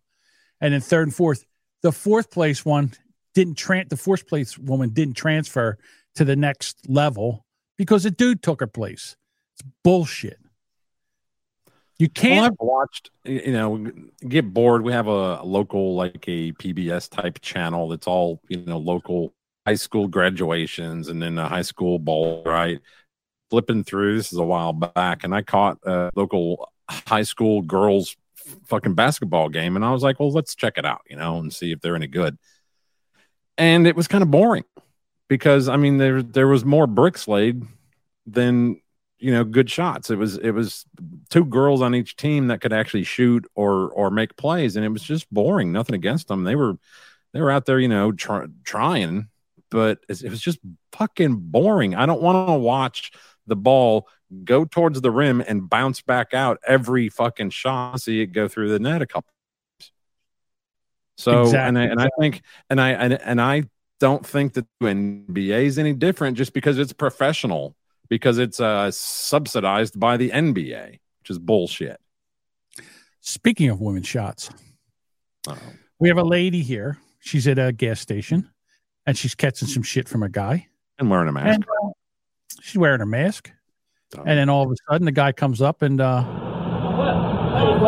and then third and fourth. The fourth place one didn't tran the fourth place woman didn't transfer to the next level because a dude took her place. It's bullshit. You can't. Well, I've watched, you know, get bored. We have a, local, like a PBS type channel that's all, you know, local high school graduations and then a high school ball, right? Flipping through, this is a while back, and I caught a local high school girls fucking basketball game, and I was like, well, let's check it out, you know, and see if they're any good. And it was kind of boring because, I mean, there there was more bricks laid than you know good shots. It was it was two girls on each team that could actually shoot or or make plays and it was just boring nothing against them. They were they were out there you know try, trying but it, was just fucking boring. I don't want to watch the ball go towards the rim and bounce back out every fucking shot. See it go through the net a couple times. so and I, and I think and I and, and I don't think that the NBA is any different just because it's professional because it's uh, subsidized by the NBA, which is bullshit. Speaking of women's shots, we have a lady here. She's at a gas station and she's catching some shit from a guy. And wearing a mask. And uh, she's wearing a mask. And then all of a sudden, the guy comes up and, uh,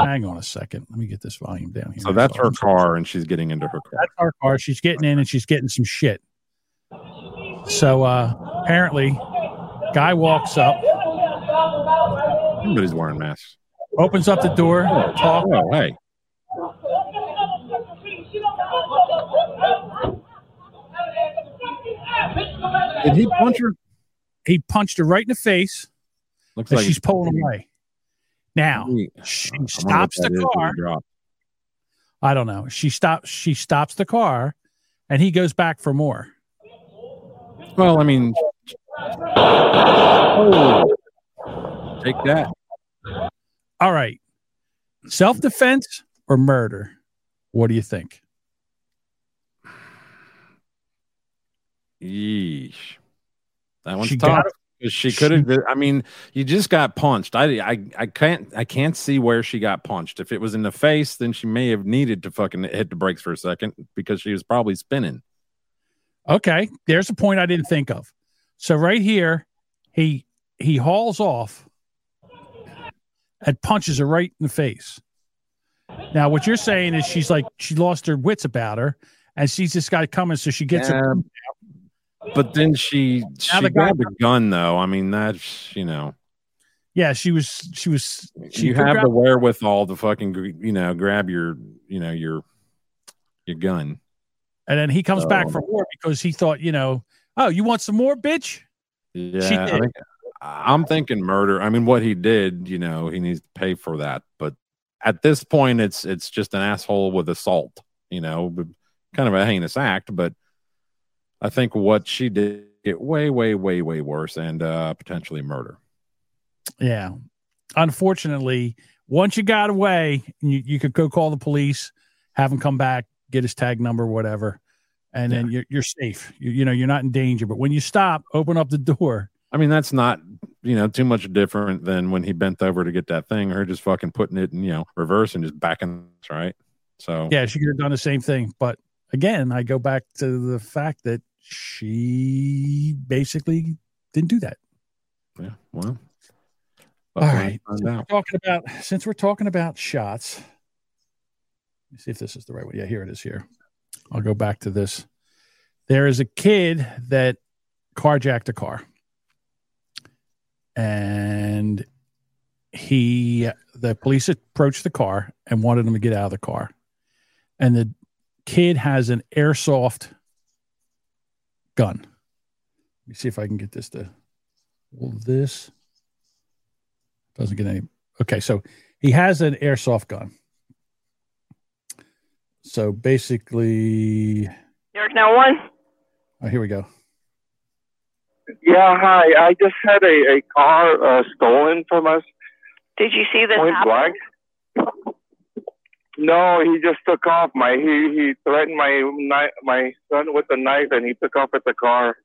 hang on a second. Let me get this volume down here. So that's her car, and she's getting into her car. That's our car. She's getting in and she's getting some shit. So uh, apparently, guy walks up, Everybody's wearing masks. opens up the door, oh, talk. Oh, hey. Did he punch her? He punched her right in the face. Looks like she's pulling away. Now she stops the car. I don't know. She stops. She stops the car, and he goes back for more. Well, I mean, oh, take that. All right, self defense or murder? What do you think? Yeesh. That one's She tough. She could have. I mean, you just got punched. I, I, I can't. I can't see where she got punched. If it was in the face, then she may have needed to fucking hit the brakes for a second because she was probably spinning. Okay, there's a point I didn't think of. So right here, he he hauls off and punches her right in the face. Now, what you're saying is she's like she lost her wits about her, and she's this guy coming, so she gets her. But then she Now she the guy- grabbed the gun though. I mean, that's you know. Yeah, she was she was she you have the wherewithal to fucking you know grab your you know your your gun. and then he comes back for more because he thought, you know, oh, you want some more, bitch? Yeah, She I think, I'm thinking murder. I mean, what he did, you know, he needs to pay for that. But at this point, it's it's just an asshole with assault. You know, kind of a heinous act. But I think what she did get way, way, way, way worse, and uh potentially murder. Yeah. Unfortunately, once you got away, you, you could go call the police, have him come back, get his tag number, whatever, and then you're, you're safe. You, you know, you're not in danger. But when you stop, open up the door. I mean, that's not you know too much different than when he bent over to get that thing. Her just fucking putting it in you know reverse and just backing right. So Yeah, she could have done the same thing. But again, I go back to the fact that she basically didn't do that. yeah, well. All right. Well, right. Since we're talking about since we're talking about shots, let me see if this is the right one. Yeah, here it is. Here, I'll go back to this. There is a kid that carjacked a car, and he the police approached the car and wanted him to get out of the car, and the kid has an airsoft gun. Let me see if I can get this to hold this. Doesn't get any. Okay, so he has an airsoft gun. So basically, New York now one. oh, here we go. Yeah, hi. I just had a, a car uh, stolen from us. Did you see this Point happen? blank. No, he just took off. My he he threatened my my son with a knife, and he took off with the car.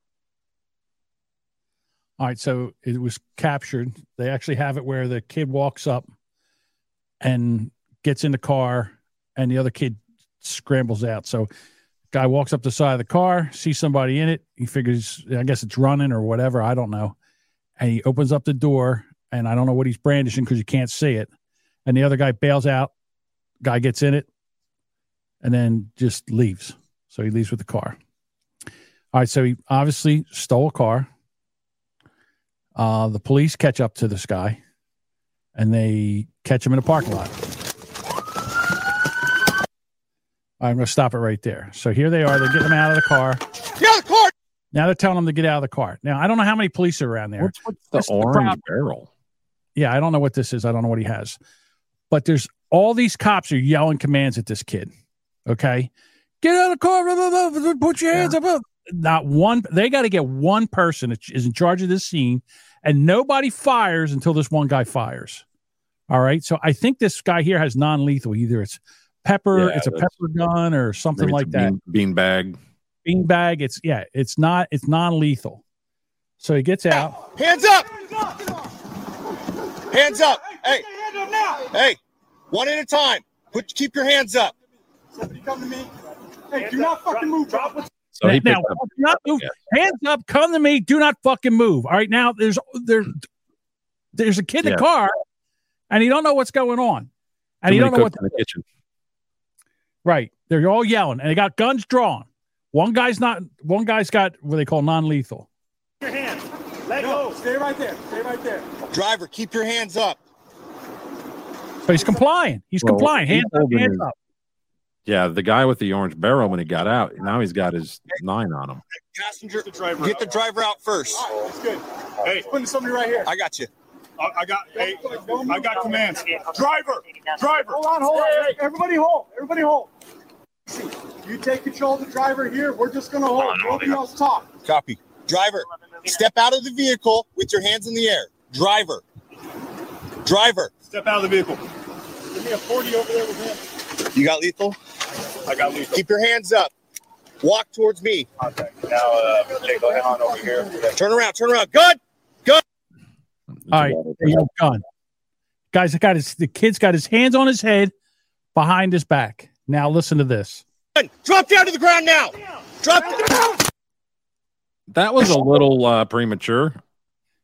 All right, so it was captured. They actually have it where the kid walks up and gets in the car, and the other kid scrambles out. So, guy walks up the side of the car, sees somebody in it. He figures, I guess it's running or whatever. I don't know. And he opens up the door, and I don't know what he's brandishing because you can't see it. And the other guy bails out. Guy gets in it, and then just leaves. So he leaves with the car. All right, so he obviously stole a car. Uh, the police catch up to this guy and they catch him in a parking lot. I'm going to stop it right there. So here they are. They're getting them out of the car. Get out of the car! Now they're telling them to get out of the car. Now, I don't know how many police are around there. What's with the That's the orange problem. barrel? Yeah, I don't know what this is. I don't know what he has. But there's all these cops are yelling commands at this kid. Okay. Get out of the car. blah, blah, blah, blah, Put your hands up. Not one. They got to get one person that is in charge of this scene, and nobody fires until this one guy fires. All right. So I think this guy here has non lethal. Either it's pepper, Yeah, it's a pepper gun, or something like that. bean, bean bag. Bean bag. It's, yeah, it's not, it's non lethal. So he gets out. Hands up! Hands up! Hey! Hey! One at a time. Put keep your hands up. Somebody come to me. Hey, do not fucking move. Drop what So he now, up. do not move. hands up, come to me. Do not fucking move. All right, now there's there's there's a kid in Yeah. the car, and he don't know what's going on, and Too you many don't know what. cooks in the kitchen. Right, they're all yelling, and they got guns drawn. One guy's not. One guy's got what they call non-lethal. your hands. Let go. Stay right there. Stay right there. Driver, keep your hands up. So he's complying. He's Well, complying. he's Hands up, hands up. Yeah, the guy with the orange barrel when he got out. Now he's got his nine on him. Passenger, get the driver out first. That's good. Hey, putting somebody right here. I got you. I, I got. Hey, I got commands. Driver, driver. Hold on, hold on. Hey, everybody hold. Everybody hold. You take control of the driver here. We're just gonna hold. Nobody else talk. Copy. Driver, step out of the vehicle with your hands in the air. Driver. Driver. Step out of the vehicle. Give me a 40 over there with him. You got lethal? I got lethal. Keep your hands up. Walk towards me. Contact. Now, uh, Jay, go ahead on over here. Turn around, turn around. Gun! Gun! All right, there you go, gun. Guys, got his. The kid's got his hands on his head, behind his back. Now listen to this. Drop down to the ground now. Drop to the ground. That was a little uh, premature.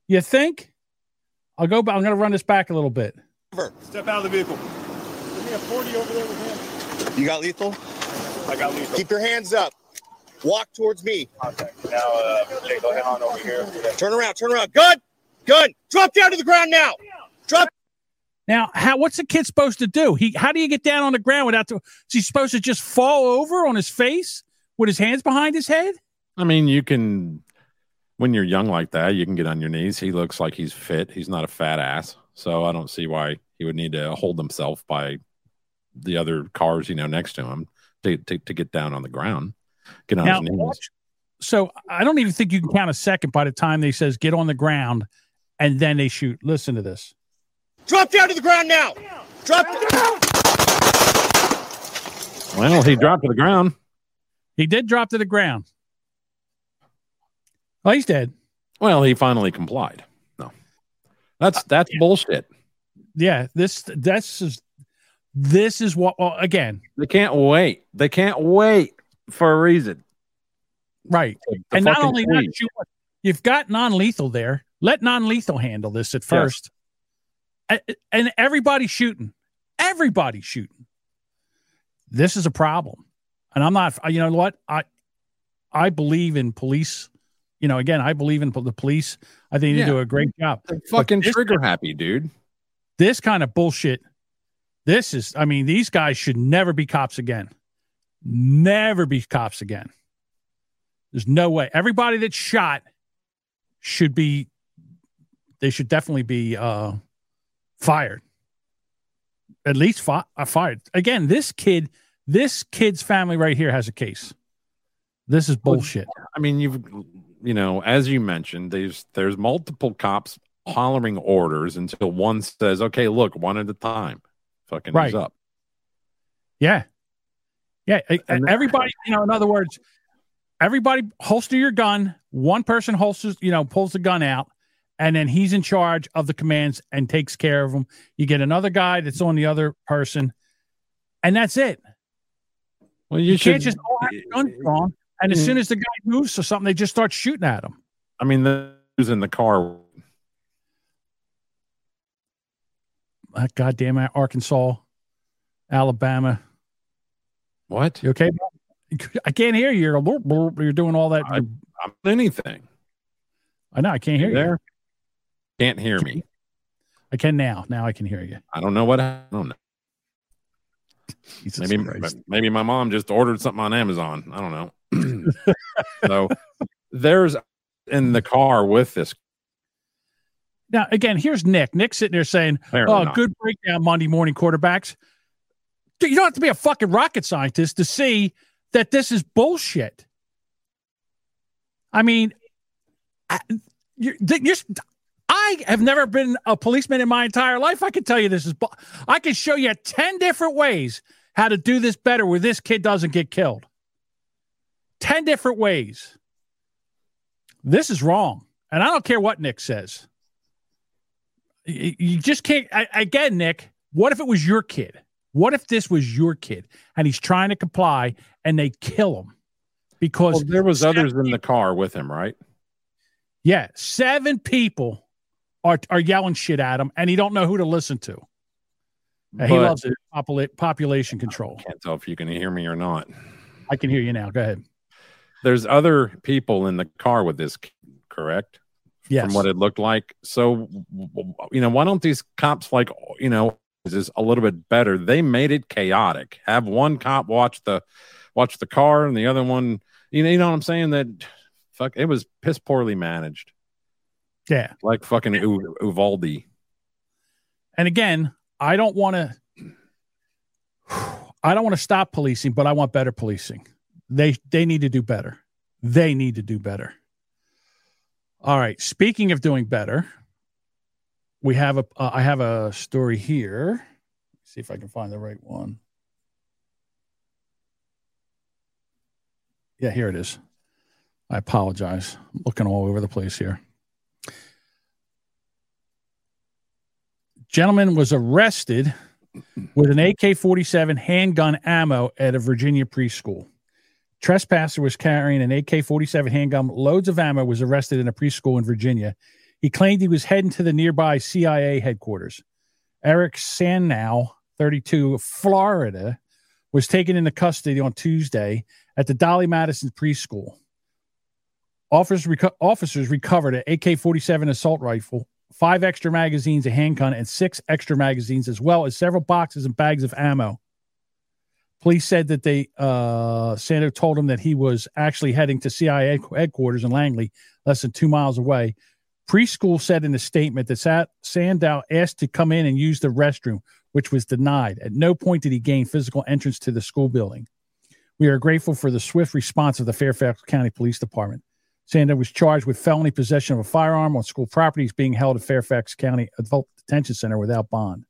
You think? I'll go. back. I'm going to run this back a little bit. Step out of the vehicle. Give me a 40 over there with him. You got lethal? I got lethal. Keep your hands up. Walk towards me. Contact. Now, uh, Jay, go ahead on over here. Turn around, turn around. Gun! Gun! Drop down to the ground now. Drop. Now, how? What's the kid supposed to do? He. How do you get down on the ground without? The, is he supposed to just fall over on his face with his hands behind his head? I mean, you can when you're young like that, you can get on your knees. He looks like he's fit. He's not a fat ass, so I don't see why he would need to hold himself by the other cars, you know, next to him to to, to get down on the ground, get on Now, his knees. so I don't even think you can count a second by the time they says get on the ground, and then they shoot. Listen to this. Drop down to the ground now. Drop. To the- Well, he dropped to the ground. He did drop to the ground. Oh, he's dead. Well, he finally complied. No, that's uh, that's bullshit. Yeah, this this is this is what. Well, again, They can't wait. They can't wait for a reason. right, The and not only that, you, you've got non-lethal there. Let non-lethal handle this at first, A- and everybody's shooting. Everybody's shooting. This is a problem, and I'm not. You know what? I I believe in police. You know, again, I believe in the police. I think they do a great job. They're fucking trigger happy, dude. this kind of bullshit. This is, I mean, these guys should never be cops again. Never be cops again. There's no way. Everybody that's shot should be, they should definitely be uh, fired. At least fi- uh, fired. Again, this kid, this kid's family right here has a case. This is bullshit. I mean, you've you know, as you mentioned, there's there's multiple cops hollering orders until one says, "Okay, look, one at a time." Fucking Right. up. Yeah. Yeah. e- Everybody, you know, in other words, everybody holster your gun. One person holsters, you know, pulls the gun out, and then he's in charge of the commands and takes care of them. You get another guy that's on the other person, and that's it. Well, You, you, can't just all have guns drawn, and as soon as the guy moves or something, they just start shooting at him. I mean, the who's in the car? Uh, God damn it, Arkansas, Alabama. What? You okay? [laughs] I can't hear you. You're, you're doing all that. I, I'm anything. I know. I can't hear You you. there? Can't hear me. I can now. Now I can hear you. I don't know what. I don't know. maybe maybe my mom just ordered something on Amazon. I don't know. [clears throat] so there's in the car with this. Now, again, here's Nick. Nick sitting there saying, Apparently "Oh, not. good breakdown Monday morning quarterbacks." Dude, You don't have to be a fucking rocket scientist to see that this is bullshit. I mean, I, you're, you're, I have never been a policeman in my entire life. I can tell you this is. I can show you ten different ways how to do this better, where this kid doesn't get killed. Ten different ways. This is wrong, and I don't care what Nick says. You you just can't. I, again, Nick. What if it was your kid? What if this was your kid and he's trying to comply and they kill him because Well, there was others in the car with him, right? yeah, seven people are are yelling shit at him and he don't know who to listen to. He loves it. Popula- population control. I Can't tell if you can hear me or not. I can hear you now. Go ahead. There's other people in the car with this, correct? Yes. From what it looked like. So, you know, why don't these cops like, you know, is this a little bit better? They made it chaotic. Have one cop watch the watch the car and the other one, you know, you know what I'm saying? That fuck, it was piss poorly managed, Yeah. like fucking U- Uvalde. And again, I don't want to I don't want to stop policing, but I want better policing. They they need to do better. They need to do better. All right, speaking of doing better, we have a uh, I have a story here. see if I can find the right one. Yeah, here it is. I apologize. I'm looking all over the place here. Gentleman was arrested with an AK 47 handgun ammo at a Virginia preschool. Trespasser was carrying an AK 47 handgun, loads of ammo, was arrested in a preschool in Virginia. He claimed he was heading to the nearby CIA headquarters. Eric Sandow, 32, Florida, was taken into custody on Tuesday at the Dolly Madison preschool. Officers, reco- officers recovered an AK 47 assault rifle, five extra magazines, a handgun, and six extra magazines, as well as several boxes and bags of ammo. Police said that they, uh, Sandow told him that he was actually heading to CIA headquarters in Langley, less than two miles away. Preschool said in a statement that Sa- Sandow asked to come in and use the restroom, which was denied. At no point did he gain physical entrance to the school building. We are grateful for the swift response of the Fairfax County Police Department. Sandow was charged with felony possession of a firearm on school property. He's being held at Fairfax County Adult Detention Center without bond.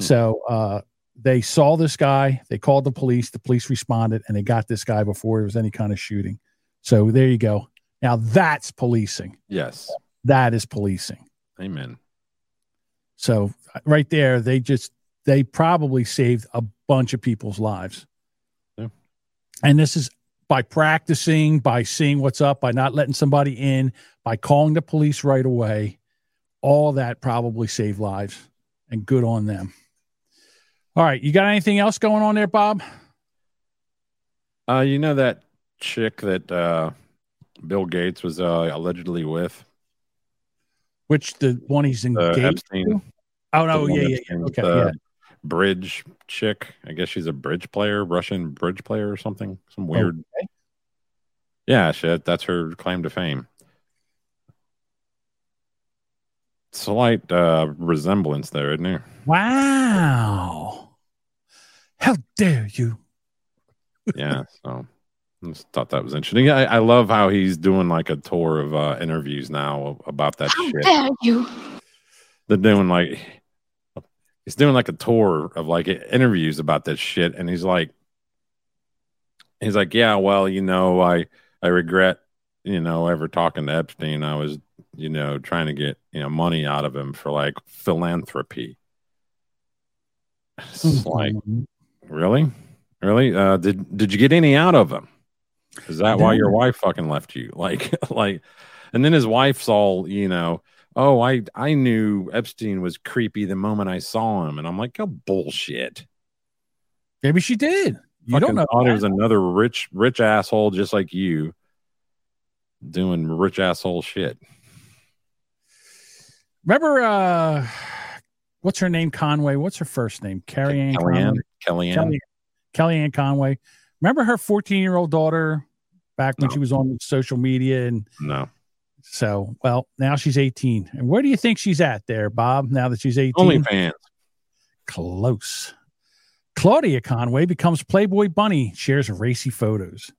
So uh, they saw this guy. They called the police. The police responded, and they got this guy before there was any kind of shooting. So there you go. Now that's policing. Yes. That is policing. Amen. So right there, they just they probably saved a bunch of people's lives. Yeah. And this is by practicing, by seeing what's up, by not letting somebody in, by calling the police right away. All that probably saved lives, and good on them. All right, you got anything else going on there, Bob? Uh, you know that chick that uh, Bill Gates was uh, allegedly with? Which the one he's Uh, engaged Epstein. to? Oh no, yeah, yeah, yeah. Okay, the yeah. Bridge chick. I guess she's a bridge player, Russian bridge player or something. Some weird. Okay. Yeah, shit. That's her claim to fame. Slight uh, resemblance there, isn't there? Wow. How dare you? [laughs] yeah. So I just thought that was interesting. I, I love how he's doing like a tour of uh, interviews now about that shit. How dare you? They're doing like he's doing like a tour of like interviews about this shit, and he's like, he's like, yeah, well, you know, I I regret, you know, ever talking to Epstein. I was, you know, trying to get you know money out of him for like philanthropy. It's like, really, really? Uh, did did you get any out of him? Is that why your wife fucking left you? [laughs] Like, like, and then his wife's all, you know, oh, I I knew Epstein was creepy the moment I saw him, and I'm like, oh bullshit. Maybe she did. You Fucking don't know. Thought it was another rich rich asshole just like you, doing rich asshole shit. Remember, uh, what's her name? Conway. What's her first name? Carrie Ann Kellyanne, Conway. Kellyanne. Kelly, Kellyanne Conway. Remember her 14 year old daughter back when she was on social media and No, so well now she's 18 and where do you think she's at there bob now that she's 18 OnlyFans. close claudia conway becomes playboy bunny shares racy photos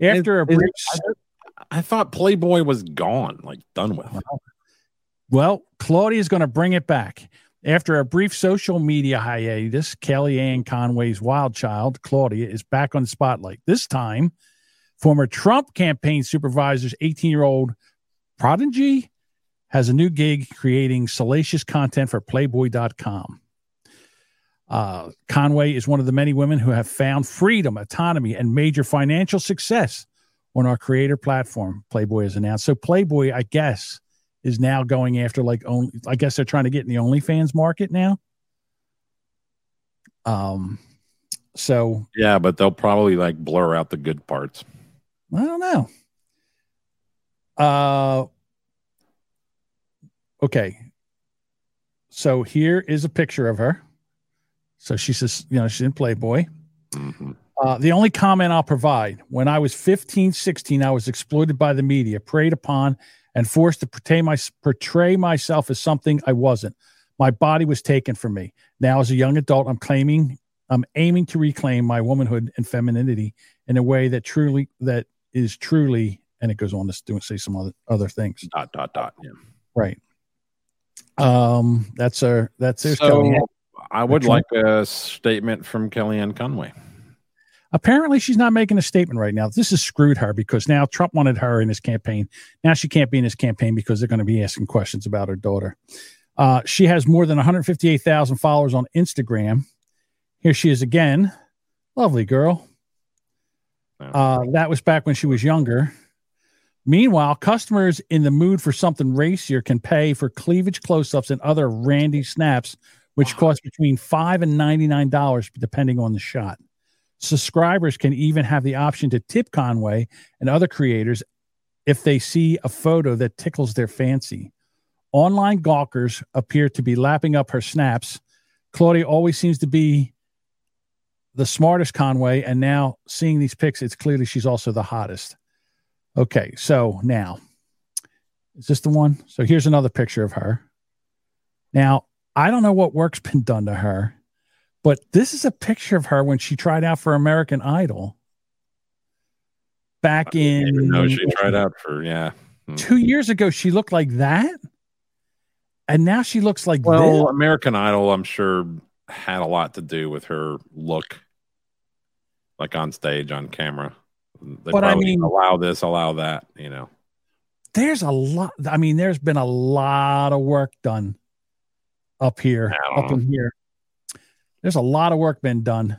after a Is- brief I thought Playboy was gone, like done with. Well, Claudia is going to bring it back. After a brief social media hiatus, Kellyanne Conway's wild child, Claudia, is back on the spotlight. This time, former Trump campaign supervisor's 18 year old prodigy has a new gig creating salacious content for Playboy.com. Uh, Conway is one of the many women who have found freedom, autonomy, and major financial success on our creator platform. Playboy has announced. So Playboy, I guess, is now going after like only. I guess they're trying to get in the OnlyFans market now. Um, so Yeah, but they'll probably like blur out the good parts. I don't know. Uh, okay. So here is a picture of her. So she says, you know, she's in Playboy. Uh, the only comment I'll provide when I was 15, 16, I was exploited by the media, preyed upon, and forced to portray, my, portray myself as something I wasn't. My body was taken from me. Now, as a young adult, I'm claiming, I'm aiming to reclaim my womanhood and femininity in a way that truly, that is truly, and it goes on to do, say some other, other things. Dot, dot, dot. Yeah. Right. Um, that's our, that's there's So Kellyanne. I would like a statement from Kellyanne Conway. Apparently, she's not making a statement right now. This has screwed her because now Trump wanted her in his campaign. Now she can't be in his campaign because they're going to be asking questions about her daughter. Uh, she has more than 158,000 followers on Instagram. Here she is again. Lovely girl. Uh, that was back when she was younger. Meanwhile, customers in the mood for something racier can pay for cleavage close ups and other randy snaps, which cost between five and $99 depending on the shot. Subscribers can even have the option to tip Conway and other creators if they see a photo that tickles their fancy. Online gawkers appear to be lapping up her snaps. Claudia always seems to be the smartest Conway, and now seeing these pics, it's clearly she's also the hottest. Okay, so now is this the one? So here's another picture of her. Now, I don't know what work's been done to her, but this is a picture of her when she tried out for American Idol back in No, she tried out for yeah. Hmm. two years ago. She looked like that, and now she looks like Well, this. American Idol, I'm sure, had a lot to do with her look, like on stage, on camera. But I mean- allow this, allow that. You know, There's a lot. I mean, there's been a lot of work done up here, up in here. There's a lot of work been done.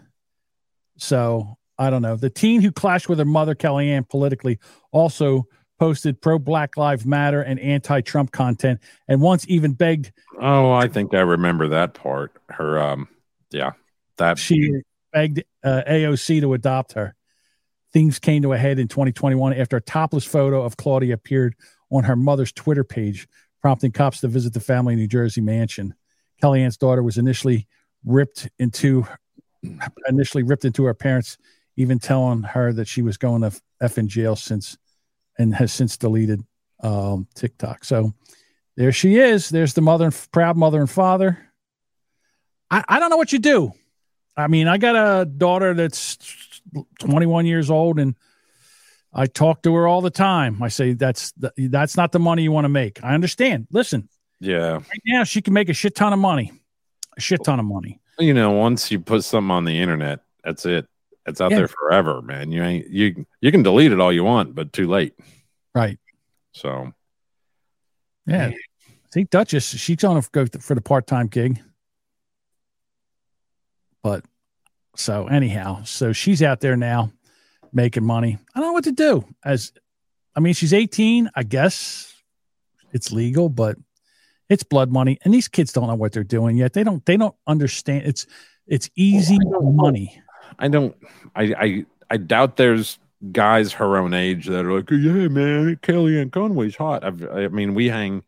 So I don't know. The teen who clashed with her mother, Kellyanne, politically also posted pro Black Lives Matter and anti Trump content and once even begged oh, I think I remember that part. Her, um, yeah, that she begged uh, AOC to adopt her. Things came to a head in 2021 after a topless photo of Claudia appeared on her mother's Twitter page, prompting cops to visit the family New Jersey mansion. Kellyanne's daughter was initially ripped into [clears throat] initially ripped into her parents, even telling her that she was going to f in jail since and has since deleted um, TikTok. So there she is. There's the mother and proud mother and father. I, I don't know what you do. I mean, I got a daughter that's 21 years old, and I talk to her all the time. I say that's the, that's not the money you want to make. I understand. Listen, yeah. right now she can make a shit ton of money, a shit ton of money. You know, once you put something on the internet, that's it. It's out Yeah. there forever, man. You ain't you you can delete it all you want, but too late. Right. So Yeah. I think Duchess, she's going to go for the part time gig. But so, anyhow, so she's out there now making money. I don't know what to do. As I mean, she's 18. I guess it's legal, but it's blood money. And these kids don't know what they're doing yet. They don't, they don't understand. It's, it's easy money. I don't I I I doubt there's guys her own age that are like, yeah, man, Kellyanne Conway's hot. I've, I mean, we hang,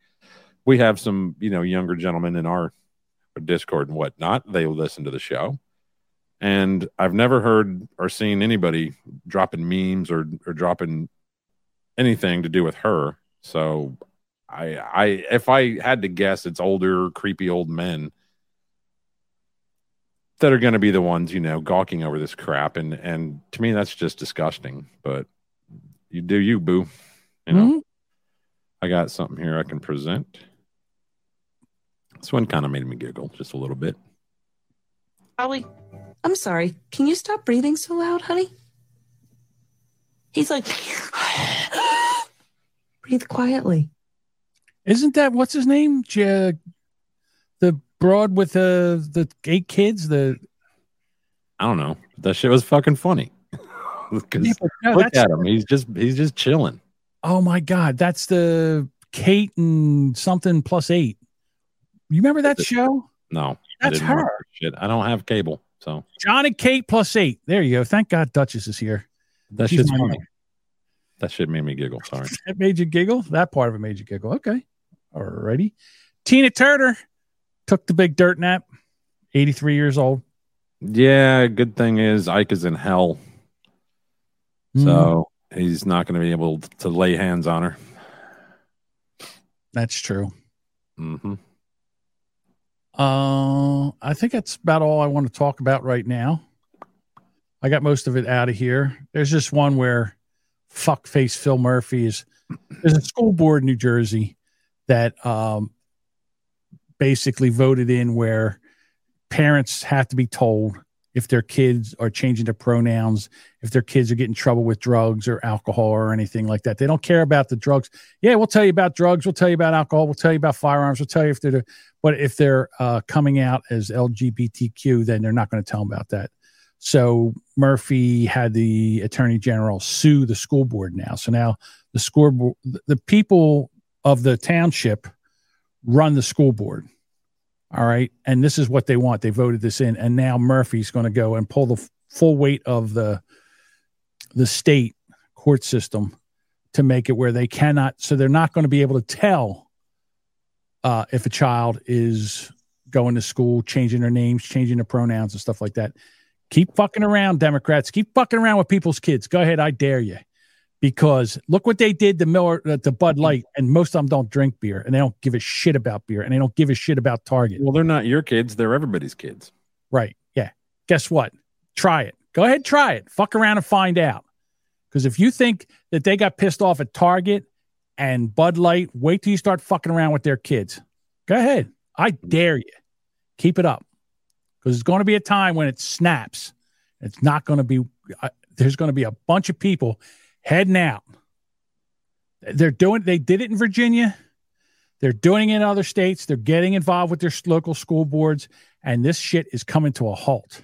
we have some, you know, younger gentlemen in our Discord and whatnot. They listen to the show, and I've never heard or seen anybody dropping memes or or dropping anything to do with her. So, I I if I had to guess, it's older, creepy old men that are going to be the ones you know gawking over this crap. And and to me that's just disgusting. But you do you boo. You know? Mhm. i got something here i can present. This one kind of made me giggle just a little bit. Ollie, I'm sorry. Can you stop breathing so loud, honey? He's like, [sighs] breathe quietly. Isn't that what's his name? J- the broad with the the eight kids? The I don't know. That shit was fucking funny. [laughs] 'Cause Yeah, no, look at him. He's just he's just chilling. oh my god, that's the Kate and something plus eight. You remember that show? No, That's didn't her. Shit, I don't have cable, so John and Kate plus eight. There you go. Thank God Duchess is here. that She's shit's funny. man. That shit made me giggle. [laughs] Sorry. That made you giggle. That part of it made you giggle. Okay. Alrighty. Tina Turner took the big dirt nap. 83 years old. Yeah, good thing is Ike is in hell, so he's not going to be able to lay hands on her. That's true. hmm Uh, I think that's about all I want to talk about right now. I got most of it out of here. There's just one where fuckface Phil Murphy is. There's a school board in New Jersey that um, basically voted in where parents have to be told if their kids are changing their pronouns, if their kids are getting trouble with drugs or alcohol or anything like that. They don't care about the drugs. Yeah, we'll tell you about drugs. We'll tell you about alcohol. We'll tell you about firearms. We'll tell you if they're, the, but if they're uh, coming out as LGBTQ, then they're not going to tell them about that. So Murphy had the attorney general sue the school board now. So now the school board, the people of the township run the school board. All right. And this is what they want. They voted this in. And now Murphy's going to go and pull the full weight of the the state court system to make it where they cannot so they're not going to be able to tell uh, if a child is going to school, changing their names, changing their pronouns and stuff like that. Keep fucking around, Democrats. Keep fucking around with people's kids. Go ahead, I dare you. Because look what they did to Miller, uh, to Bud Light, and most of them don't drink beer, and they don't give a shit about beer, and they don't give a shit about Target. Well, they're not your kids; they're everybody's kids. Right? Yeah. Guess what? Try it. Go ahead, try it. Fuck around and find out. Because if you think that they got pissed off at Target and Bud Light, wait till you start fucking around with their kids. Go ahead. I dare you. Keep it up. Because there's going to be a time when it snaps. It's not going to be, uh, there's going to be a bunch of people heading out. They're doing, they did it in Virginia. They're doing it in other states. They're getting involved with their local school boards. And this shit is coming to a halt.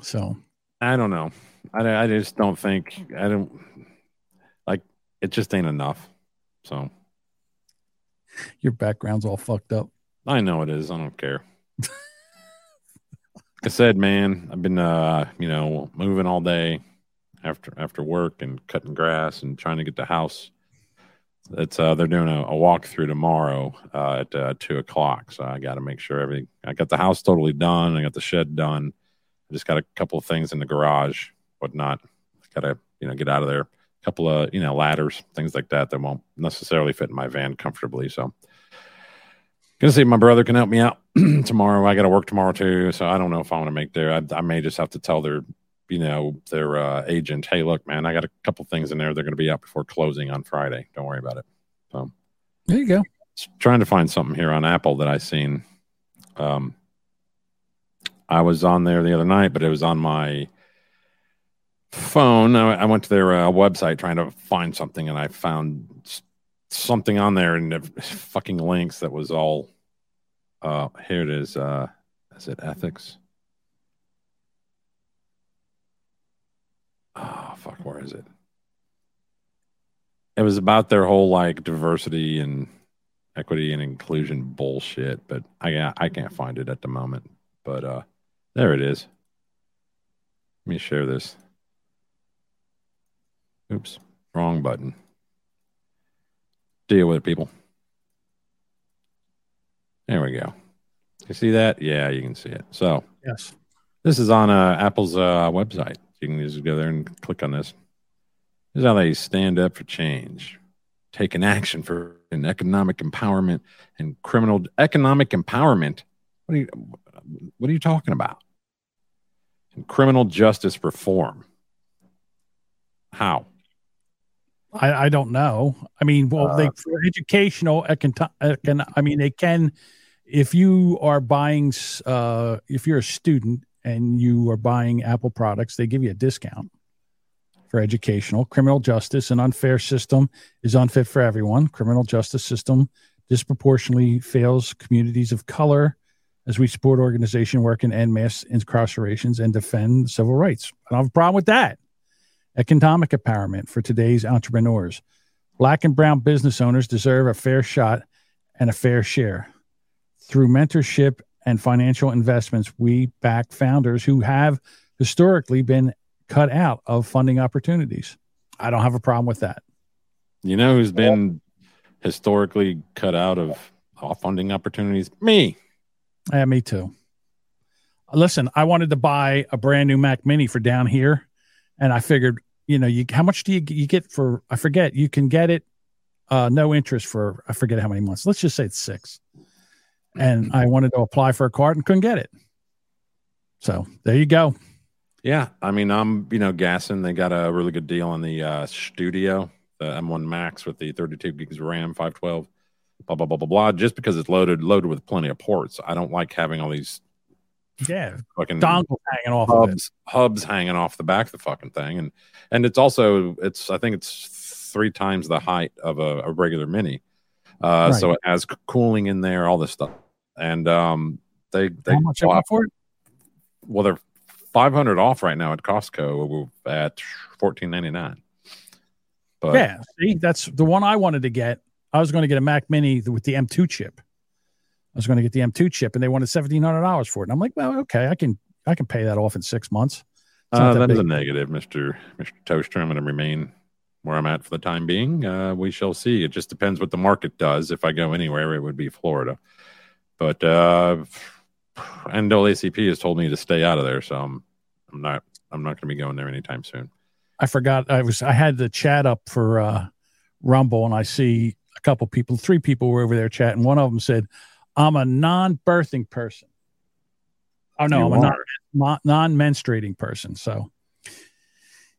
So I don't know. I, I just don't think I don't like it. Just ain't enough. So your background's all fucked up. I know it is. I don't care. [laughs] like I said, man, I've been uh, you know, moving all day after after work and cutting grass and trying to get the house. It's uh they're doing a, a walkthrough tomorrow uh, at uh, two o'clock. So I got to make sure everything. I got the house totally done. I got the shed done. I just got a couple of things in the garage, whatnot. Got to you know get out of there. A couple of you know ladders, things like that that won't necessarily fit in my van comfortably. So gonna see if my brother can help me out [clears throat] tomorrow. I got to work tomorrow too, so I don't know if I want to make there. I, I may just have to tell their you know their uh, agent, hey, look, man, I got a couple things in there. They're gonna be out before closing on Friday. Don't worry about it. So there you go. trying to find something here on Apple that I seen. Um, I was on there the other night, but it was on my phone. I, went to their uh, website trying to find something, and I found something on there and the [laughs] fucking links that was all. Uh, here it is. Uh, is it ethics? Oh fuck, where is it? It was about their whole like diversity and equity and inclusion bullshit, but I I can't find it at the moment. But uh, there it is. Let me share this. Oops, wrong button. Deal with it, people. There we go. You see that? Yeah, you can see it. So Yes. this is on uh, Apple's uh, website. You can just go there and click on this. This is how they stand up for change, taking action for an economic empowerment and criminal economic empowerment. What are you? What are you talking about? And criminal justice reform. How? I, I don't know. I mean, well, they for educational, econ, econ, I mean, they can. If you are buying, uh, if you're a student and you are buying Apple products, they give you a discount for educational. Criminal justice, an unfair system is unfit for everyone. Criminal justice system disproportionately fails communities of color as we support organization work and end mass incarcerations and defend civil rights. I don't have a problem with that. Economic empowerment for today's entrepreneurs. Black and brown business owners deserve a fair shot and a fair share. Through mentorship and financial investments, we back founders who have historically been cut out of funding opportunities. I don't have a problem with that. You know who's been historically cut out of funding opportunities? Me. Yeah, me too. Listen, I wanted to buy a brand new Mac Mini for down here, and I figured, you know, you how much do you you get for? I forget. You can get it uh, no interest for I forget how many months. Let's just say it's six. And I wanted to apply for a card and couldn't get it. So there you go. Yeah, I mean, I'm you know gassing. They got a really good deal on the uh, Studio, the M1 Max with the 32 gigs of RAM, 512, blah blah blah blah blah. Just because it's loaded loaded with plenty of ports, I don't like having all these Yeah, fucking dongle hanging off of it. hubs hubs hanging off the back of the fucking thing, and and it's also it's I think it's three times the height of a, a regular Mini, uh, so it has cooling in there, all this stuff, and um, they they How much you for it? well they're 500 off right now at Costco at 14.99. But yeah, see, that's the one I wanted to get. I was going to get a Mac Mini with the M2 chip. I was going to get the M2 chip, and they wanted seventeen hundred dollars for it. And I'm like, well, okay, I can I can pay that off in six months. Uh, that is a negative, Mister Mister Toaster. I'm going to remain where I'm at for the time being. Uh, we shall see. It just depends what the market does. If I go anywhere, it would be Florida. But uh, NAACP has told me to stay out of there, so I'm I'm not I'm not going to be going there anytime soon. I forgot I was I had the chat up for uh Rumble and I see a couple people, three people were over there chatting. One of them said, I'm a non-birthing person. Oh no, You I'm a non- are. non-menstruating person. So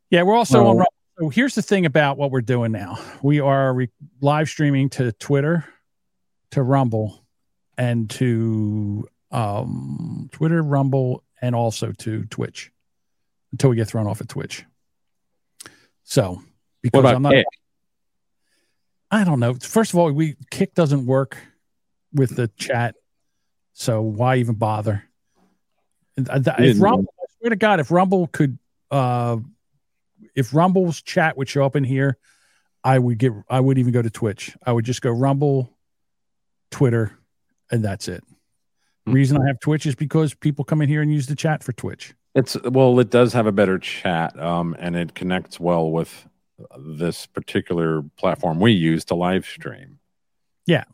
yeah, we're also on So here's the thing about what we're doing now. We are re- live streaming to Twitter, to Rumble, and to um Twitter, Rumble, and also to Twitch until we get thrown off at Twitch. So because I'm not, Kick? I don't know. First of all, we Kick doesn't work with the chat, so why even bother? If Rumble, I swear to God, if Rumble could, uh, if Rumble's chat would show up in here, I would get. I would even go to Twitch. I would just go Rumble, Twitter, and that's it. Hmm. Reason I have Twitch is because people come in here and use the chat for Twitch. It's well, it does have a better chat, um, and it connects well with this particular platform we use to live stream. Yeah.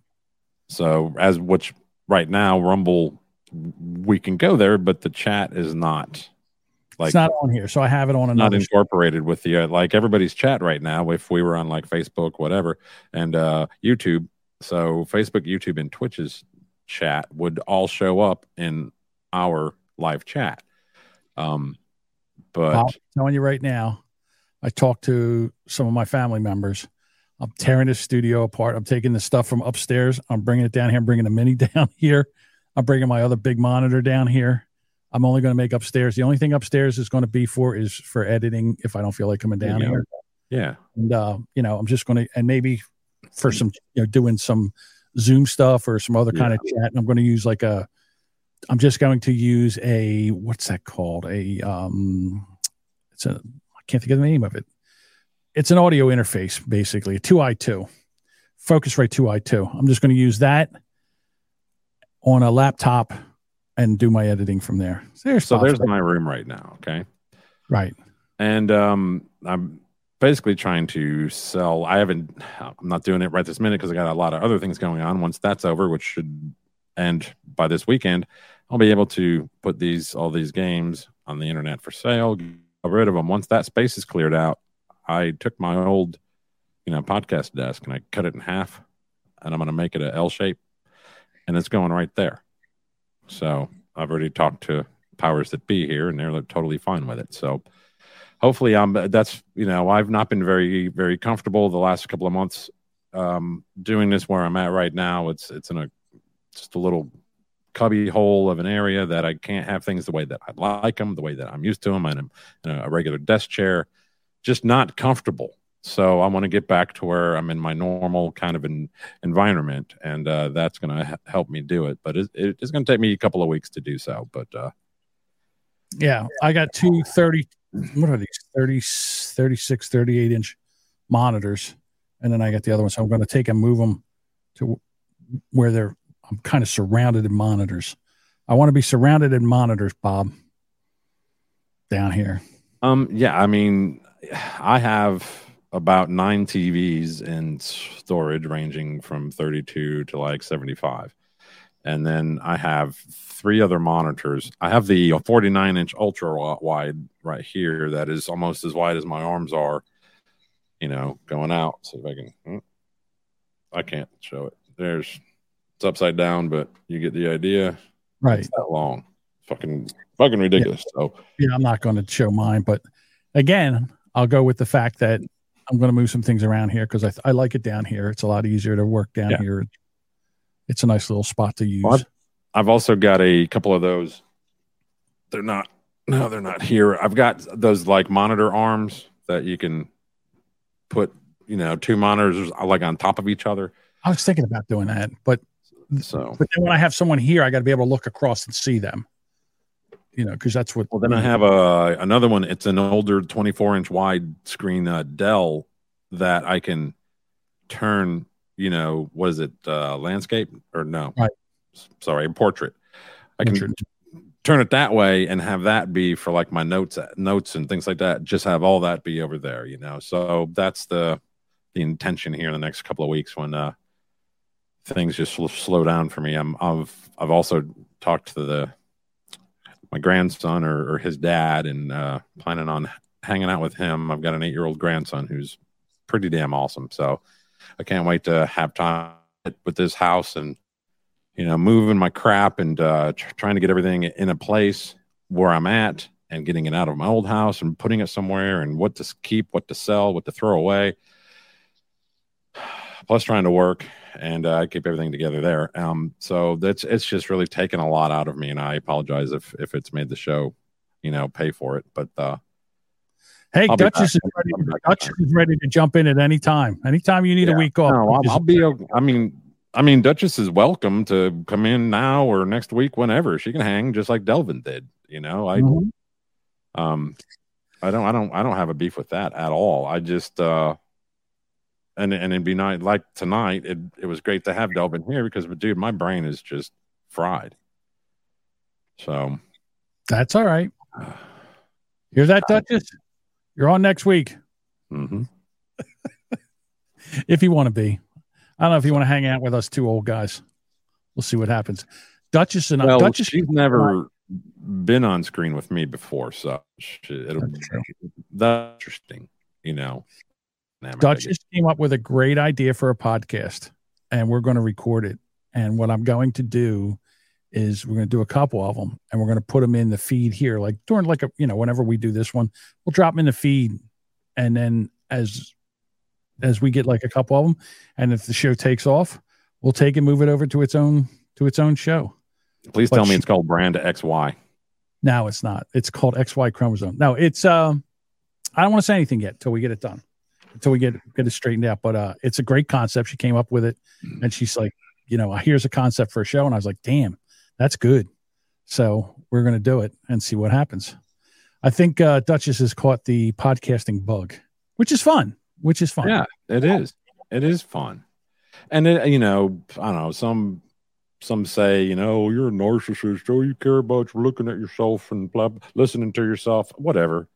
So as which right now Rumble, we can go there, but the chat is not like it's not on here, so I have it on another. not incorporated with the uh, like everybody's chat right now. If we were on like Facebook, whatever, and uh, YouTube, so Facebook, YouTube, and Twitch's chat would all show up in our live chat. Um, but I'm telling you right now, I talked to some of my family members. I'm tearing this studio apart. I'm taking the stuff from upstairs. I'm bringing it down here. I'm bringing the mini [laughs] down here. I'm bringing my other big monitor down here. I'm only going to make upstairs. The only thing upstairs is going to be for is for editing if I don't feel like coming down go. here. yeah, And uh, you know, I'm just going to and maybe for some you know doing some Zoom stuff or some other kind of chat. And I'm going to use like a. I'm just going to use a what's that called? A um, it's a I can't think of the name of it. It's an audio interface, basically a two i two, Focusrite two i two. I'm just going to use that on a laptop and do my editing from there. So there's so there's my room right now. Okay. right. and um, I'm basically trying to sell. I haven't. I'm not doing it right this minute because I got a lot of other things going on. Once that's over, which should end by this weekend, I'll be able to put these all these games on the internet for sale. Get rid of them. Once that space is cleared out, I took my old, you know, podcast desk and I cut it in half, and I'm going to make it a L shape, and it's going right there. So I've already talked to powers that be here, and they're totally fine with it. So hopefully i'm that's you know i've not been very very comfortable the last couple of months um doing this where i'm at right now it's it's in a just a little cubby hole of an area that i can't have things the way that i like them the way that i'm used to them and i'm in a regular desk chair just not comfortable So I want to get back to where I'm in my normal kind of an environment, and uh, that's going to h- help me do it. But it, it, it's going to take me a couple of weeks to do so. But uh, Yeah, I got two 30, what are these? 30, 36, 38 inch monitors. And then I got the other one. So I'm going to take and move them to where they're, I'm kind of surrounded in monitors. I want to be surrounded in monitors, Bob, down here. Um, yeah, I mean, I have about nine TVs in storage ranging from 32 to like 75. And then I have three other monitors. I have the 49 inch ultra wide right here that is almost as wide as my arms are, you know, going out. So if I can, hmm, I can't show it. There's, it's upside down, but you get the idea. Right. It's that long. Fucking, fucking ridiculous. So, Yeah, I'm not going to show mine, but again, I'll go with the fact that I'm going to move some things around here because I, I like it down here. It's a lot easier to work down Yeah. here. It's a nice little spot to use. Well, I've, I've also got a couple of those. They're not. No, they're not here. I've got those like monitor arms that you can put, you know, two monitors like on top of each other. I was thinking about doing that, but So, but then when I have someone here, I got to be able to look across and see them. You know, because that's what. well, then I have a another one. It's an older 24 inch wide screen uh, Dell that I can turn. You know, what is it? Uh, landscape or no? Right. Sorry, portrait. I can Portrait. turn it that way and have that be for like my notes notes and things like that just have all that be over there you know so that's the the intention here in the next couple of weeks when uh things just sl- slow down for me i'm i've i've also talked to the my grandson or, or his dad and uh planning on hanging out with him i've got an eight year old grandson who's pretty damn awesome so i can't wait to have time with this house and you know, moving my crap and uh, tr- trying to get everything in a place where I'm at and getting it out of my old house and putting it somewhere and what to keep, what to sell, what to throw away. Plus, trying to work and uh, keep everything together there. Um, so that's it's just really taken a lot out of me, and I apologize if if it's made the show, you know, pay for it. But uh, Hey, I'll Duchess is ready. I'll be back. Duchess is ready to jump in at any time. Anytime you need a week off. No, I'll, I'll be. o- I mean, I mean, Duchess is welcome to come in now or next week, whenever she can hang, just like Delvin did. You know, I, Mhm. um, I don't, I don't, I don't have a beef with that at all. I just, uh, and and it'd be nice. Like tonight, it it was great to have Delvin here because, dude, my brain is just fried. So That's all right. Hear that, Duchess? You're on next week mhm. [laughs] if you want to be. I don't know if you want to hang out with us two old guys. We'll see what happens. Duchess and well, Duchess. she's never been on screen with me before, so she, it'll be that's interesting. You know, guess. Duchess came up with a great idea for a podcast, and we're going to record it. And what I'm going to do is we're going to do a couple of them, and we're going to put them in the feed here, like during like a you know whenever we do this one, we'll drop them in the feed, and then as as we get like a couple of them, and if the show takes off, we'll take and move it over to its own to its own show. Please But tell me it's called Brand XY. No, it's not. It's called XY chromosome. No, it's um I don't want to say anything yet till we get it done. Until we get get it straightened out. But uh it's a great concept. She came up with it and she's like, you know, here's a concept for a show. And I was like, damn, that's good. So we're gonna do it and see what happens. I think uh Duchess has caught the podcasting bug, which is fun. Which is fun. Yeah, it is. It is fun, and it, you know, I don't know. Some some say, you know, you're a narcissist. Oh, you care about you're looking at yourself and blah, listening to yourself. Whatever.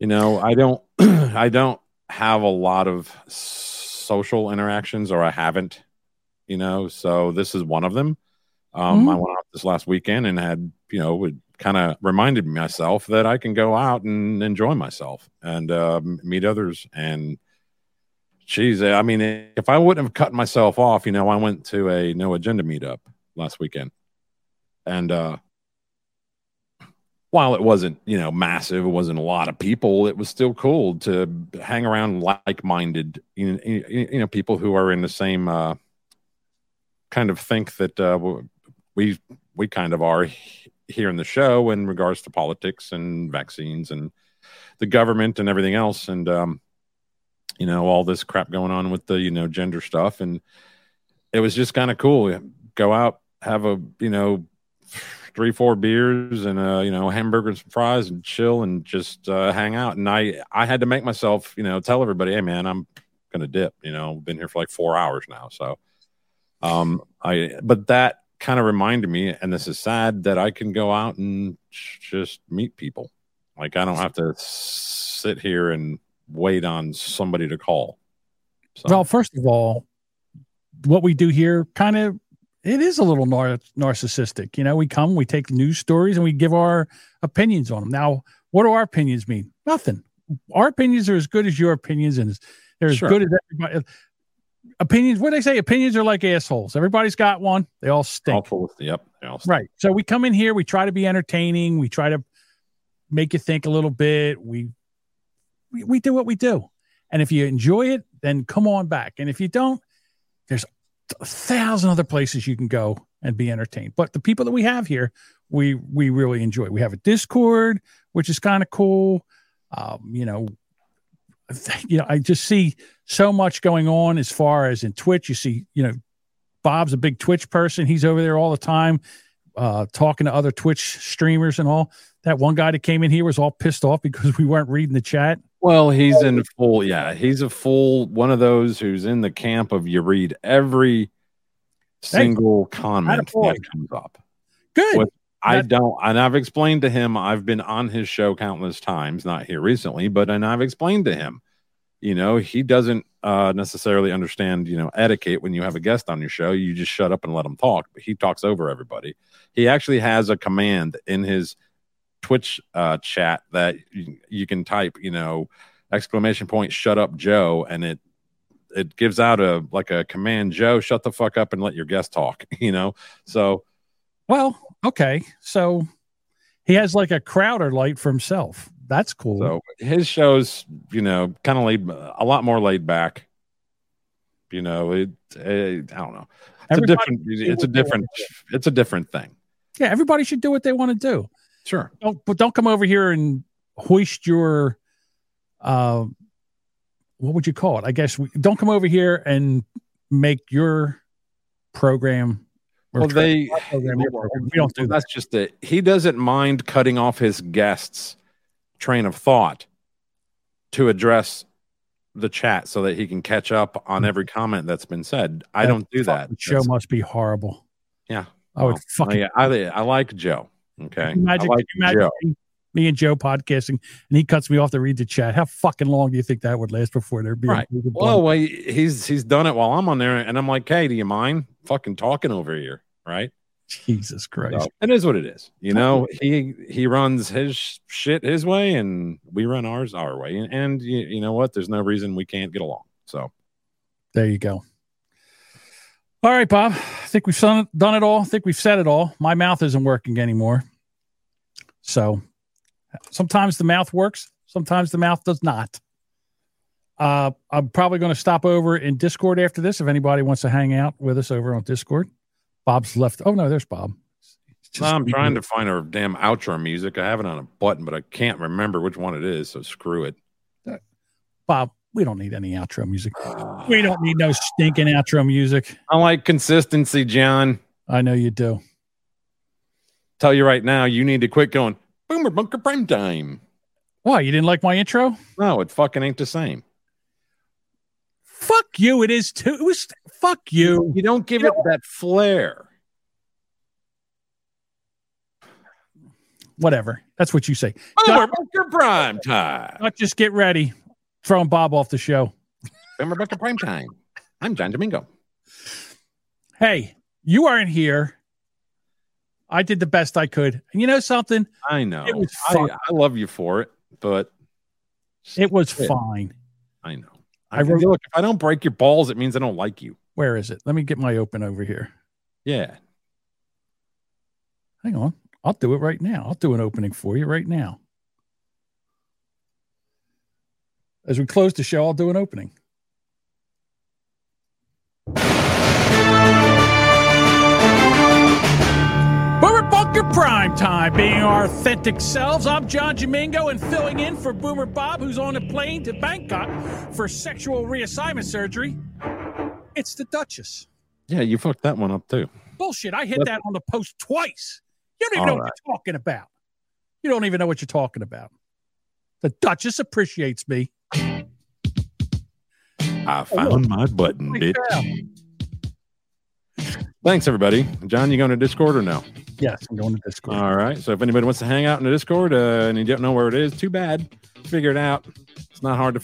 You know, I don't. [clears throat] I don't have a lot of social interactions, or I haven't. You know, so this is one of them. Um, I Mhm. went out this last weekend and had, you know, it kind of reminded myself that I can go out and enjoy myself and uh, meet others. And geez, I mean, if I wouldn't have cut myself off, you know, I went to a no agenda meetup last weekend, and uh, while it wasn't, you know, massive, it wasn't a lot of people. It was still cool to hang around like-minded, you you know people who are in the same uh, kind of think that uh, we we kind of are here in the show in regards to politics and vaccines and the government and everything else. And um, you know, all this crap going on with the, you know, gender stuff. And it was just kind of cool. Go out, have a, you know, three, four beers and, uh, you know, hamburgers and fries and chill and just uh, hang out. And I, I had to make myself, you know, tell everybody, hey, man, I'm to dip. You know, been here for like four hours now. So, um, I, but that kind of reminded me, and this is sad, that I can go out and just meet people. Like I don't have to sit here and wait on somebody to call. Well, first of all, what we do here kind of it is a little nar- narcissistic. You know, we come, we take news stories, and we give our opinions on them. Now, what do our opinions mean? Nothing. Our opinions are as good as your opinions, and they're as Sure. good as everybody. Opinions. What do they say? Opinions are like assholes. Everybody's got one. They all stink. All of, yep. all stink. Right. So we come in here, we try to be entertaining, we try to make you think a little bit. We we, we do what we do. And if you enjoy it, then come on back. And if you don't, there's a thousand other places you can go and be entertained. But the people that we have here, we we really enjoy. We have a Discord, which is kind of cool. Um, you know, [laughs] you know, I just see so much going on as far as in Twitch. You see, you know, Bob's a big Twitch person. He's over there all the time, uh, talking to other Twitch streamers and all. That one guy that came in here was all pissed off because [laughs] we weren't reading the chat. Well, he's in full, yeah, he's a full one of those who's in the camp of you read every single comment that comes up. Good. What I don't, and I've explained to him, I've been on his show countless times, not here recently, but and I've explained to him, you know, he doesn't uh, necessarily understand, you know, etiquette when you have a guest on your show. You just shut up and let him talk, but he talks over everybody. He actually has a command in his Twitch uh, chat that you, you can type, you know, exclamation point, shut up, Joe, and it it gives out a like a command, Joe, shut the fuck up and let your guest talk, [laughs] you know. So Well, okay. So he has like a Crowder light for himself. That's cool. So his shows, you know, kind of laid a lot more laid back. You know, it, it I don't know. It's a different. It's a different. It's a different thing. yeah, everybody should do what they want to do. Sure. Don't, but don't come over here and hoist your, uh, what would you call it? I guess we, don't come over here and make your program. or Well, they. program your program. We don't do that. That's just it. He doesn't mind cutting off his guests' train of thought to address the chat so that he can catch up on every comment that's been said. I don't do that. fucking show That's- must be horrible. yeah. I would Well, fucking I, I, I like Joe. Okay. Imagine, like imagine Joe. me- and Joe podcasting, and he cuts me off to read the chat. How fucking long do you think that would last before there'd be? Right. Well, well, he's he's done it while I'm on there, and I'm like, hey, do you mind fucking talking over here? Right? Jesus Christ. So, it is what it is. You know, he he runs his shit his way, and we run ours our way. And, and you, you know what? There's no reason we can't get along. So There you go. All right, Bob. I think we've done, done it all. I think we've said it all. My mouth isn't working anymore. So sometimes the mouth works, sometimes the mouth does not. Uh, I'm probably going to stop over in Discord after this if anybody wants to hang out with us over on Discord. Bob's left. Oh, no, there's Bob. I'm trying to find our damn outro music. I have it on a button, but I can't remember which one it is. So screw it. Bob, we don't need any outro music. [sighs] We don't need no stinking outro music. I like consistency, John. I know you do. Tell you right now, you need to quit going Boomer Bunker Prime Time. Why? You didn't like my intro? No, it fucking ain't the same. Fuck you. It is too. It was fuck you. You don't give it that flair. Whatever. That's what you say. Boomer Bunker Prime Time. Not just get ready. Throwing Bob off the show. Boomer Bunker Prime Time. I'm John Domingo. Hey, you aren't here. I did the best I could. And you know something? I know. It was I. I love you for it, but It was Shit. fine. I know. I I wrote- look. If I don't break your balls, it means I don't like you. Where is it? Let me get my open over here. Yeah. Hang on. I'll do it right now. I'll do an opening for you right now. As we close the show, I'll do an opening. Boomer Bunker Prime time, being our authentic selves. I'm John Domingo and filling in for Boomer Bob, who's on a plane to Bangkok for sexual reassignment surgery. It's the Duchess. Yeah, you fucked that one up too. Bullshit. I hit that on the post twice. You don't even know All what you're talking about. You don't even know what you're talking about. The Duchess appreciates me. I found my button, bitch. Thanks, everybody. John, you going to Discord or no? Yes, I'm going to Discord. All right. So if anybody wants to hang out in the Discord uh, and you don't know where it is, too bad. Figure it out. It's not hard to